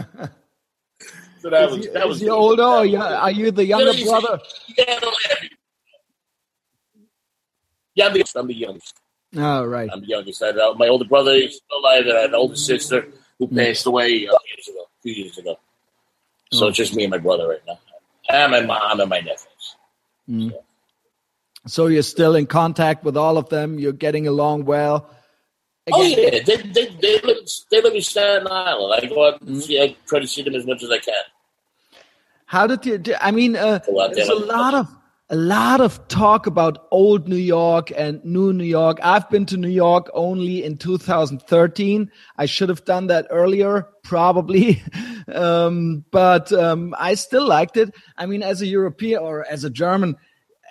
so that Is was he, that was he older or you- are you the younger Yeah, he's- brother? Yeah, yeah, I'm the, I'm the youngest. Oh, right. I'm the youngest. I uh, my older brother is still alive, and I had an older sister who passed away uh, years ago, a few years ago. So Oh. it's just me and my brother right now, and my mom and my nephews. Mm. So you're still in contact with all of them. You're getting along well. Oh yeah, they they they live they live in Staten Island. I go out and Mm. see, I try to see them as much as I can. How did you? do- I mean, uh, there's a lot of a lot of talk about old New York and new New York. I've been to New York only in 2013. I should have done that earlier, probably, um, but um, I still liked it. I mean, as a European or as a German.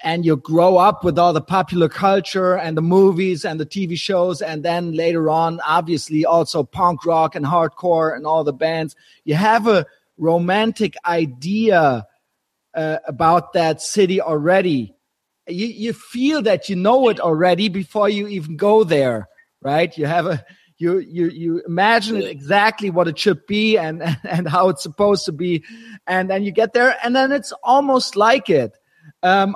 And you grow up with all the popular culture and the movies and the TV shows, and then later on, obviously, also punk rock and hardcore and all the bands. You have a romantic idea uh, about that city already. You you feel that you know it already before you even go there, right? You have a you you you imagine exactly what it should be and and how it's supposed to be, and then you get there, and then it's almost like it. Um,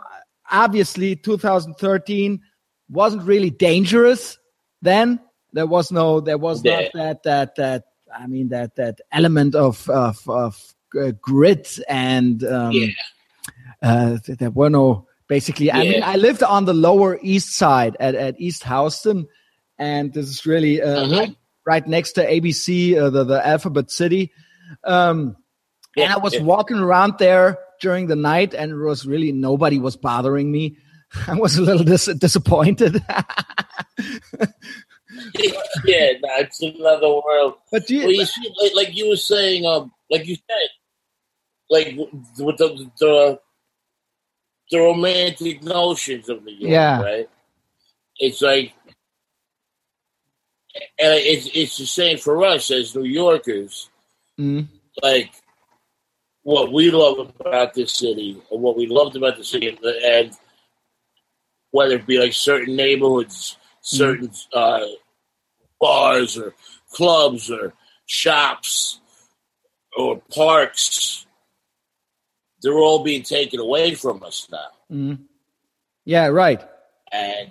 obviously, 2013 wasn't really dangerous then. There was no there was Yeah. not that that that I mean that that element of of, of uh, grit and um, Yeah. uh, there were no basically. I mean, I lived on the Lower East Side at at East Houston, and this is really uh, Mhm. right, right next to ABC, uh, the the Alphabet City. Um, and I was yeah. walking around there during the night, and it was really nobody was bothering me. I was a little dis- disappointed. yeah, no, it's another world. but do you, Well, you see, like, like you were saying, um, like you said, like with the the, the romantic notions of the York, Yeah. right? It's like, and it's it's the same for us as New Yorkers. Mm, Like what we love about this city, and what we loved about the city, and, whether it be like certain neighborhoods, certain uh, bars or clubs or shops or parks, they're all being taken away from us now. mm. yeah, right. And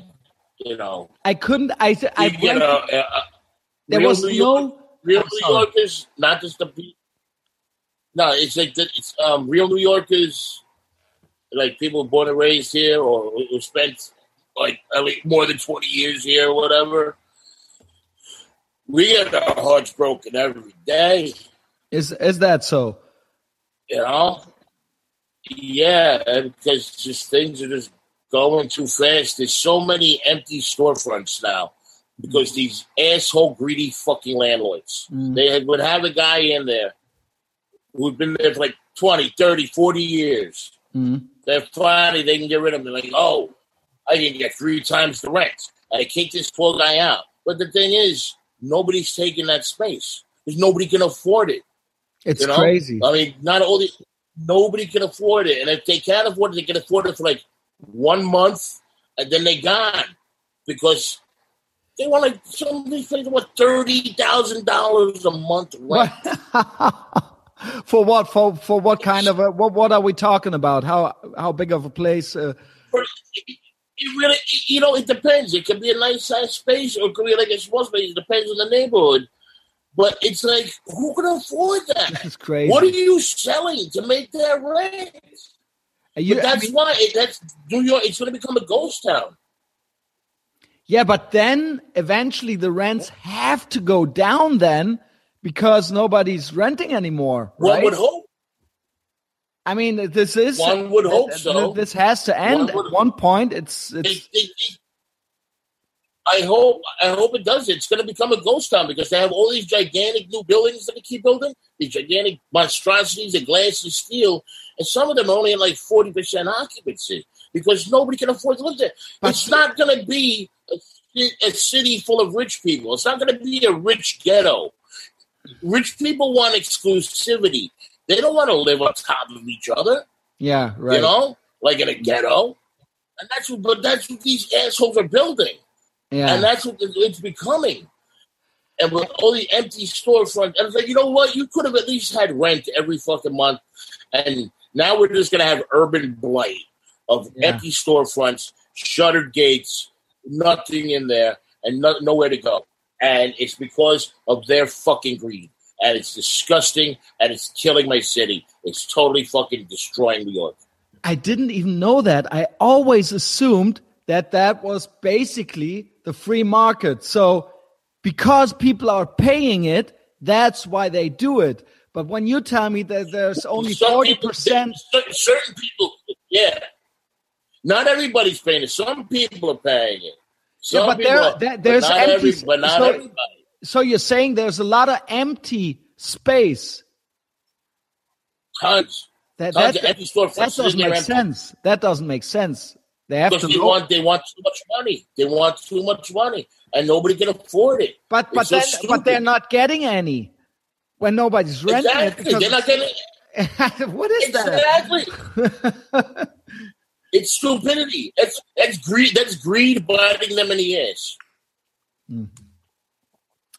you know, I couldn't. I I you, know, uh, uh, there was New York, no. real New. Yorkers, not just the. No, it's like the, it's um, real New Yorkers, like people born and raised here or who spent like at least more than twenty years here or whatever. We get our hearts broken every day. Is is that so? You know? Yeah, because just things are just going too fast. There's so many empty storefronts now because these asshole greedy fucking landlords. Mm. They would have a guy in there who'd been there for like 20, 30, 40 years. Mm. Then finally they can get rid of them. They're like, oh, I can get three times the rent. I kick this poor guy out. But the thing is, nobody's taking that space because nobody can afford it. It's You know? crazy. I mean, not all the nobody can afford it, and if they can't afford it, they can afford it for like one month, and then they're gone because they want like some of these places what thirty thousand dollars a month rent. for what? For for what kind of a what? What are we talking about? How how big of a place? Uh, It really, you know, it depends. It could be a nice size space, or it could be like a small space. It depends on the neighborhood. But it's like, who can afford that? that? is crazy. What are you selling to make that rent? You, but that's I mean, why it, that's New York. It's going to become a ghost town. Yeah, but then eventually the rents have to go down then because nobody's renting anymore. Right? One would hope. I mean, this is one would hope so. This has to end at one point. It's it's. They, they, they, I hope I hope it does. It's going to become a ghost town because they have all these gigantic new buildings that they keep building, these gigantic monstrosities of glass and steel, and some of them are only at like forty percent occupancy because nobody can afford to live there. But it's not going to be a, a city full of rich people. It's not going to be a rich ghetto. Rich people want exclusivity. They don't want to live on top of each other. Yeah, right. You know, like in a ghetto. And that's what, but that's what these assholes are building. Yeah. And that's what it's becoming. And with all the empty storefronts, and it's like, you know what? You could have at least had rent every fucking month. And now we're just going to have urban blight of yeah. empty storefronts, shuttered gates, nothing in there, and no, nowhere to go. And it's because of their fucking greed. And it's disgusting, and it's killing my city. It's totally fucking destroying New York. I didn't even know that. I always assumed that that was basically the free market. So because people are paying it, that's why they do it. But when you tell me that there's only forty percent, certain people, yeah, not everybody's paying it. Some people are paying it. Some yeah, but there, there there's but empty. Every, but not so, everybody. So you're saying there's a lot of empty space. Tons. That, Tons that, storefronts. That doesn't make empty. sense. That doesn't make sense. They have because to. They want, they want too much money. They want too much money, and nobody can afford it. But but so then, but they're not getting any when nobody's renting exactly. it. They're not getting. what is exactly. that? Exactly. it's stupidity. That's that's greed. That's greed biting them in the ass. Mm.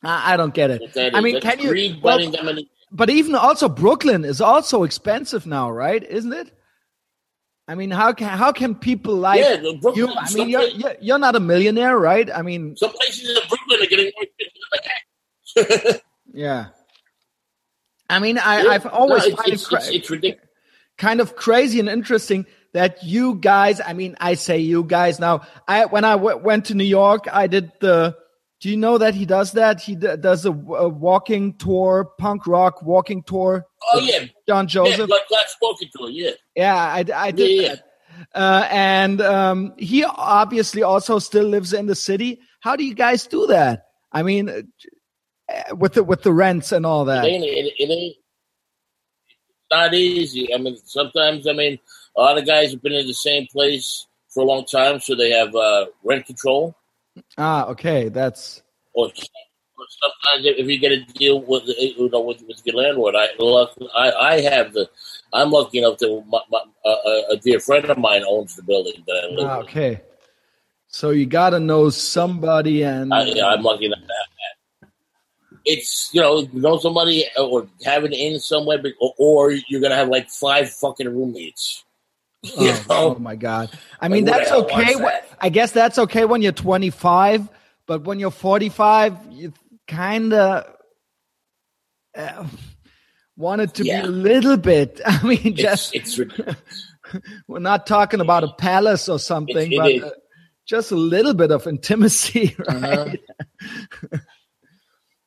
I, I, don't get it. I mean, can you? Well, the but even also Brooklyn is also expensive now, right? Isn't it? I mean, how can how can people like yeah, Brooklyn, you? I mean, you're, you're, you're not a millionaire, right? I mean, some places in Brooklyn are getting more expensive. yeah. I mean, I. I've always no, it's, it's, it's, it's ridiculous. kind of crazy and interesting that you guys. I mean, I say you guys now. I when I w- went to New York, I did the. Do you know that he does that? He d- does a, a, walking tour, punk rock walking tour. Oh yeah, John Joseph. Yeah, Glass walking tour. Yeah. Yeah, I, I did yeah, that. Uh, and um, he obviously also still lives in the city. How do you guys do that? I mean, uh, with the with the rents and all that. It ain't, it, it ain't not easy. I mean, sometimes I mean, a lot of guys have been in the same place for a long time, so they have uh, rent control. Ah, okay, that's. Or, or sometimes if you get a deal with you know with, with your landlord, I I I have the I'm lucky enough to my, my, uh, a dear friend of mine owns the building that I live. Ah, okay. So you got to know somebody, and I, am lucky enough to have that. It's you know know somebody or have it in somewhere, or, or you're gonna have like five fucking roommates. Oh, oh, my god! I mean, like, that's okay. That? I guess that's okay when you're 25, but when you're 45, you kind of. Uh, want it to yeah. be a little bit. I mean, just it's, it's we're not talking about a palace or something, but uh, just a little bit of intimacy, right? Uh-huh.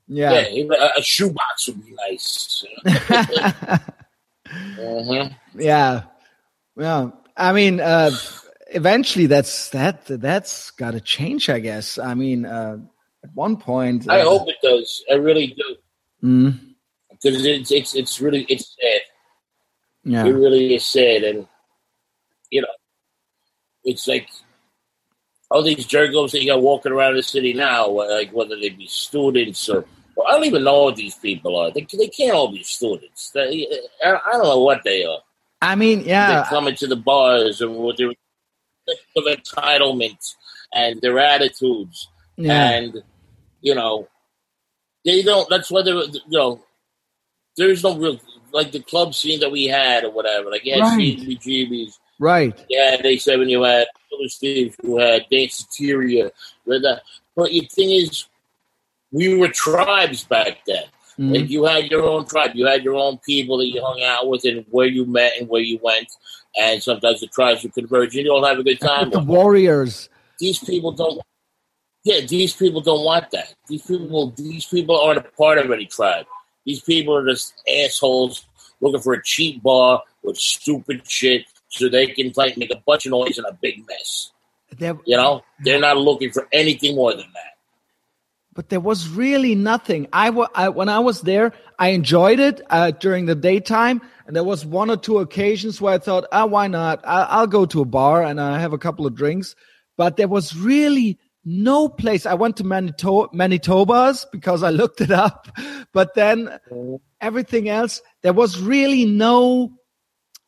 yeah. yeah, a shoebox would be nice. uh-huh. Yeah, yeah. I mean, uh, eventually, that's that. That's got to change, I guess. I mean, uh, at one point, I hope it does. I really do. Mm because it's it's it's really it's sad. Yeah, it really is sad, and you know, it's like all these jergos that you got walking around the city now, like whether they be students or well, I don't even know what these people are. They they can't all be students. They, I, I don't know what they are. I mean, yeah, they come into the bars and with their of entitlement and their attitudes, yeah. and you know, they don't. That's why they're you know there's no real like the club scene that we had or whatever. Like yeah, right. GBs. Right. Yeah, they seven you had Steve, you had dance Danceteria. But the thing is, we were tribes back then. Mm-hmm. Like you had your own tribe, you had your own people that you hung out with, and where you met and where you went. And sometimes the tribes would converge, and you all have a good time. the warriors. These people don't. Yeah, these people don't want that. These people, these people aren't a part of any tribe. These people are just assholes looking for a cheap bar with stupid shit so they can like make a bunch of noise and a big mess. There, you know, they're not looking for anything more than that. But there was really nothing. I, I when I was there, I enjoyed it uh, during the daytime, and there was one or two occasions where I thought, ah, why not? I, will go to a bar and I have a couple of drinks. But there was really no place. I went to Manito- Manitoba's because I looked it up, but then everything else, there was really no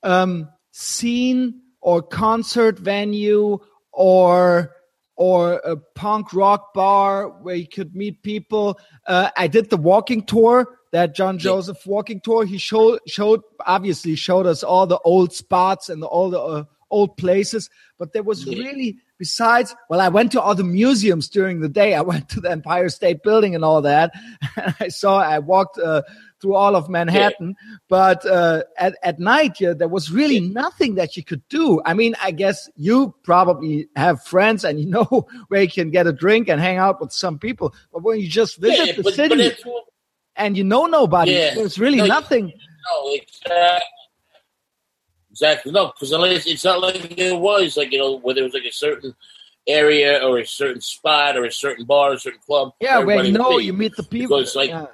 um, scene or concert venue or or a punk rock bar where you could meet people. Uh, I did the walking tour, that John Joseph walking tour. He showed showed obviously showed us all the old spots and all the uh, old places, but there was really besides well i went to all the museums during the day i went to the empire state building and all that i saw i walked uh, through all of manhattan yeah. but uh, at, at night yeah, there was really yeah. nothing that you could do i mean i guess you probably have friends and you know where you can get a drink and hang out with some people but when you just visit the but, city but and you know nobody there's really no, nothing no, it's, uh, Exactly. No, because it's not like it was like you know where there was like a certain area or a certain spot or a certain bar, or a certain club. Yeah, where you know you meet the people. Because like yeah.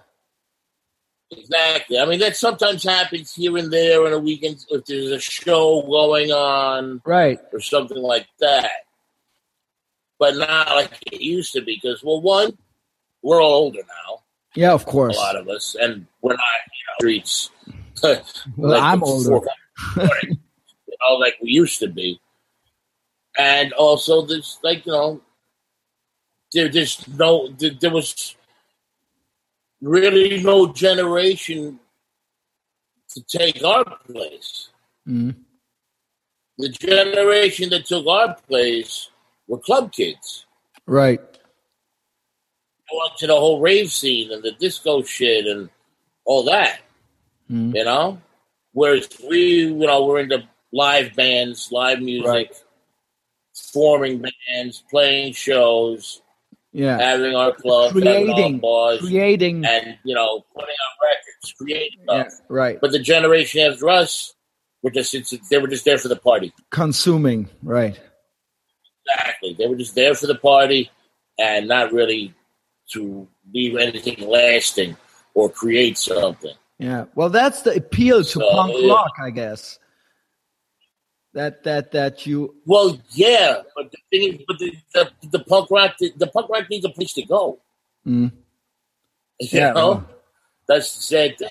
Exactly. I mean that sometimes happens here and there on a weekend if there's a show going on, right, or something like that. But not like it used to be. Because well, one, we're all older now. Yeah, of course. A lot of us, and we're not you know, streets. well, like I'm older you know, like we used to be. And also, there's like you know, there, there's no, there, there was really no generation to take our place. Mm-hmm. The generation that took our place were club kids. Right. Went to the whole rave scene and the disco shit and all that. Mm-hmm. You know? Whereas we, you know, we're into live bands, live music, right. forming bands, playing shows, yeah, having our club, creating, bars, creating, and you know, putting out records, creating stuff. Yeah, right. But the generation after us, were just they were just there for the party, consuming, right? Exactly. They were just there for the party, and not really to leave anything lasting or create something. Yeah. Well, that's the appeal to so, punk yeah. rock, I guess. That that that you. Well, yeah, but the thing is, but the, the, the punk rock the, the, punk rock needs a place to go. Mm. You yeah, know, that's the sad thing.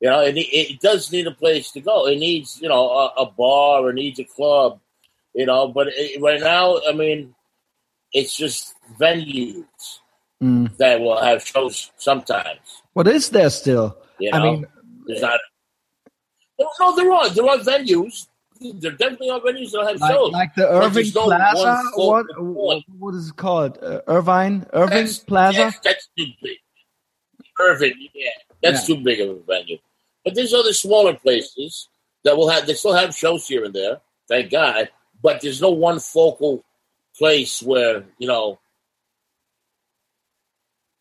You know, it, it does need a place to go. It needs, you know, a, a bar or needs a club. You know, but it, right now, I mean, it's just venues mm. that will have shows sometimes. What is there still? You know, I mean, there's not. No, there are there are venues. There definitely are venues that have like, shows. Like the Irving Plaza. What, what is it called? Uh, Irvine Irving that's, Plaza. Yes, that's too big. Irving, yeah, that's yeah. too big of a venue. But there's other smaller places that will have. They still have shows here and there. Thank God. But there's no one focal place where you know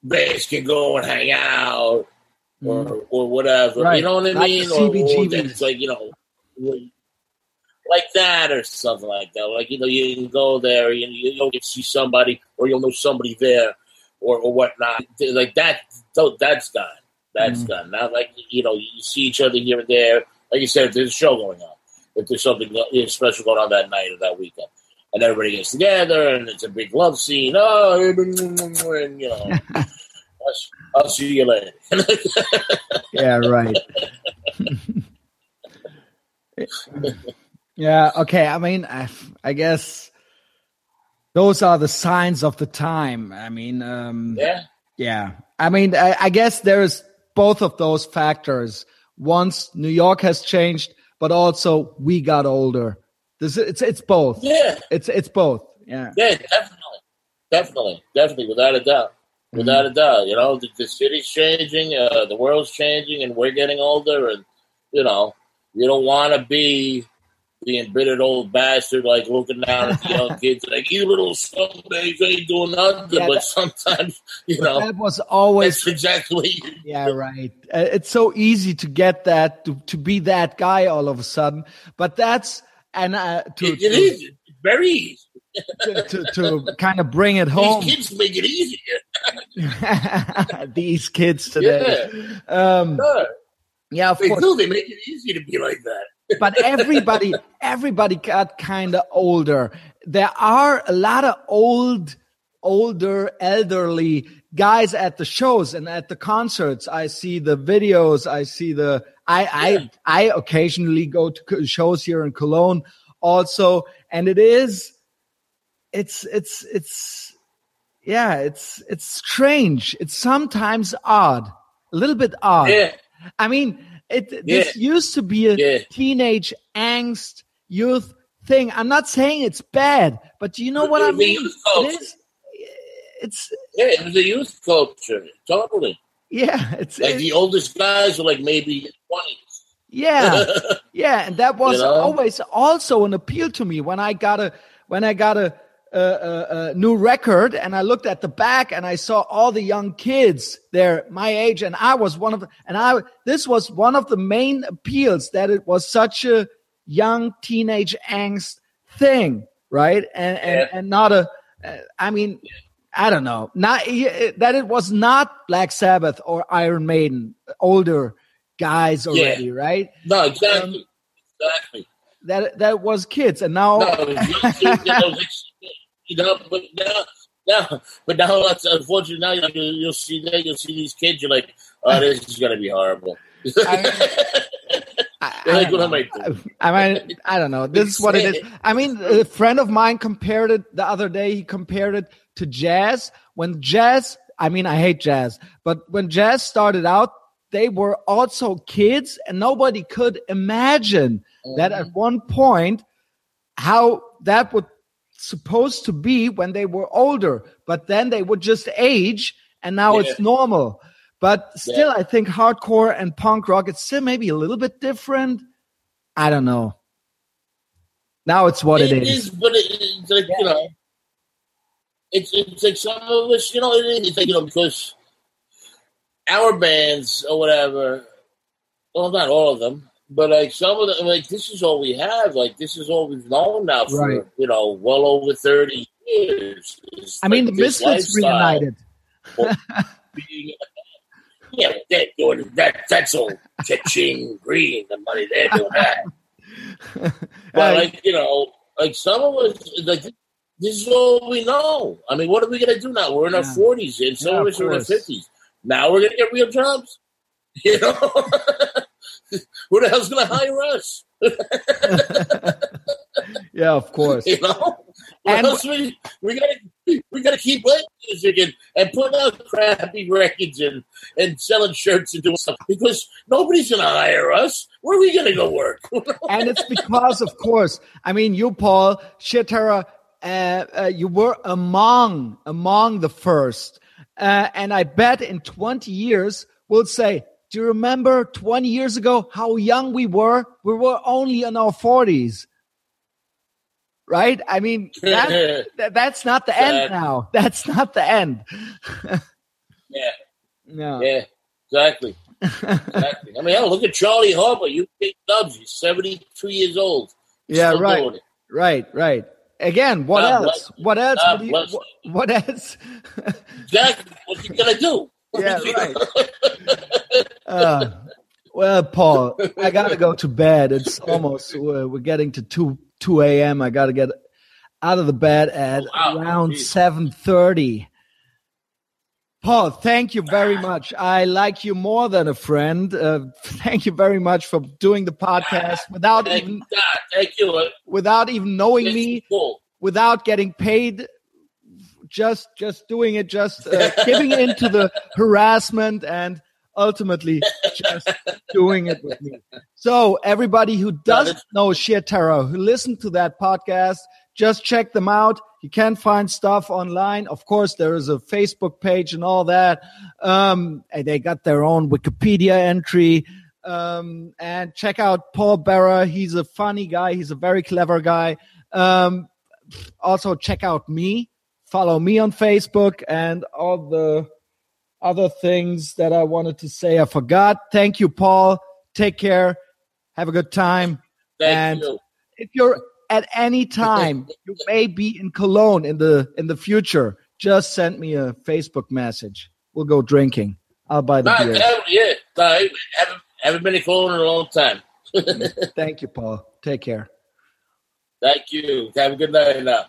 bands can go and hang out or mm. or whatever. Right. You know what I Not mean? Or, or it's like you know, like that or something like that. Like you know, you can go there, you you'll get see somebody, or you'll know somebody there, or or whatnot. Like that, that's gone. That's mm. gone. Not like you know, you see each other here and there. Like you said, if there's a show going on, if there's something special going on that night or that weekend. And everybody gets together, and it's a big love scene. Oh, and you know, I'll see you later. yeah, right. yeah, okay. I mean, I, I, guess those are the signs of the time. I mean, um, yeah. Yeah. I mean, I, I guess there's both of those factors. Once New York has changed, but also we got older. This, it's it's both. Yeah. It's it's both. Yeah. Yeah, definitely. Definitely. Definitely, without a doubt. without a doubt. You know, the, the city's changing, uh, the world's changing, and we're getting older, and you know, you don't want to be the embittered old bastard, like looking down at the young kids, like you little scumbags ain't doing nothing. Yeah, but that- sometimes, you know, that was always exactly. yeah right Uh, it's so easy to get that to, to be that guy all of a sudden but that's and uh, to, It, it is It's very easy. to, to, to kind of bring it home These kids make it easier. these kids today um Sure. yeah of They course do. They make it easy to be like that. But everybody everybody got kind of older. There are a lot of old older elderly guys at the shows and at the concerts. I see the videos. I see the i Yeah. i i occasionally go to shows here in cologne also. And it is it's it's it's yeah it's it's strange. It's sometimes odd. A little bit odd. Yeah. I mean, it this used to be a Yeah. teenage angst youth thing. I'm not saying it's bad, but do you know what I mean? It is. It's Yeah, it was a youth culture. Totally. yeah. It's Like it- the oldest guys were like maybe twenties. yeah, yeah, and that was You know? always also an appeal to me when I got a when I got a. A, new record and I looked at the back and I saw all the young kids there my age and I was one of the, and I this was one of the main appeals that it was such a young teenage angst thing right and and, Yeah. and not a uh, I mean I don't know not that it was not Black Sabbath or Iron Maiden older guys already right No, exactly. Um, exactly. that that was kids and now No, you know, you but now, now, but now, that's unfortunately, now you'll, you'll see that you'll see these kids. You're like, oh, this is gonna be horrible. I- I, like, what. I? I mean, I don't know. This is what it is. I mean, a friend of mine compared it the other day. He compared it to jazz. When jazz, I mean, I hate jazz, but when jazz started out, they were also kids, and nobody could imagine that Mm-hmm. at one point how that would supposed to be when they were older. But then they would just age, and now Yeah. it's normal. But still, I think hardcore and punk rock, it's still maybe a little bit different. I don't know. Now it's what it It is. is, but it, it's like you know, it's it's like some of us, you know, it is it's like you know because our bands or whatever, well, not all of them, but like some of them, like this is all we have. Like this is all we've known now for Right. you know well over thirty years. It's I mean, the Misfits reunited. being- yeah, they're doing that. That's all cha-ching green. The money they're doing that. But like you know, like some of us, like this is all we know. I mean, what are we gonna do now? We're in our forties, and some Yeah, of of us are in our fifties. Now we're gonna get real jobs. You know, who the hell's gonna hire us? yeah, of course. You know, And- we we gotta we gotta keep playing music and, and putting out crappy records and and selling shirts and doing stuff because nobody's gonna hire us. Where are we gonna go work? and it's because, of course, I mean, you, Paul Sheer Terror, uh, uh, you were among among the first, uh, and I bet in twenty years we'll say, "Do you remember twenty years ago how young we were? We were only in our forties." Right? I mean, that, that- that's not the end now. That's not the end. yeah, No. yeah, exactly. Exactly. I mean, hell, look at Charlie Harper. You take Dubs. He's seventy-two years old. He's Yeah, right. Right, right. Again, what God else? What else? What, you- bless what, what else? Exactly. What's he gonna do? Yeah, right. Uh, well, Paul, I gotta go to bed. It's almost uh, we're getting to two two a.m. I gotta get out of the bed at Wow. around seven thirty. Paul, thank you very much. I like you more than a friend. Uh, thank you very much for doing the podcast without Thank even God. Thank you. Without even knowing it's me. cool. without getting paid just just doing it just uh, giving in to the harassment and ultimately just doing it with me so everybody who doesn't know sheer terror who listened to that podcast just check them out. You can find stuff online. Of course, there is a Facebook page and all that. Um, and they got their own Wikipedia entry. Um, and check out Paul Bearer. He's a funny guy. He's a very clever guy. Um, also check out me. Follow me on Facebook and all the other things that I wanted to say. I forgot. Thank you, Paul. Take care. Have a good time. Thank and you. if you're at any time, you may be in Cologne in the in the future. Just send me a Facebook message. We'll go drinking. I'll buy the Nah, beer. yeah, nah, I haven't, haven't been in Cologne in a long time. Thank you, Paul. Take care. Thank you. Have a good night now.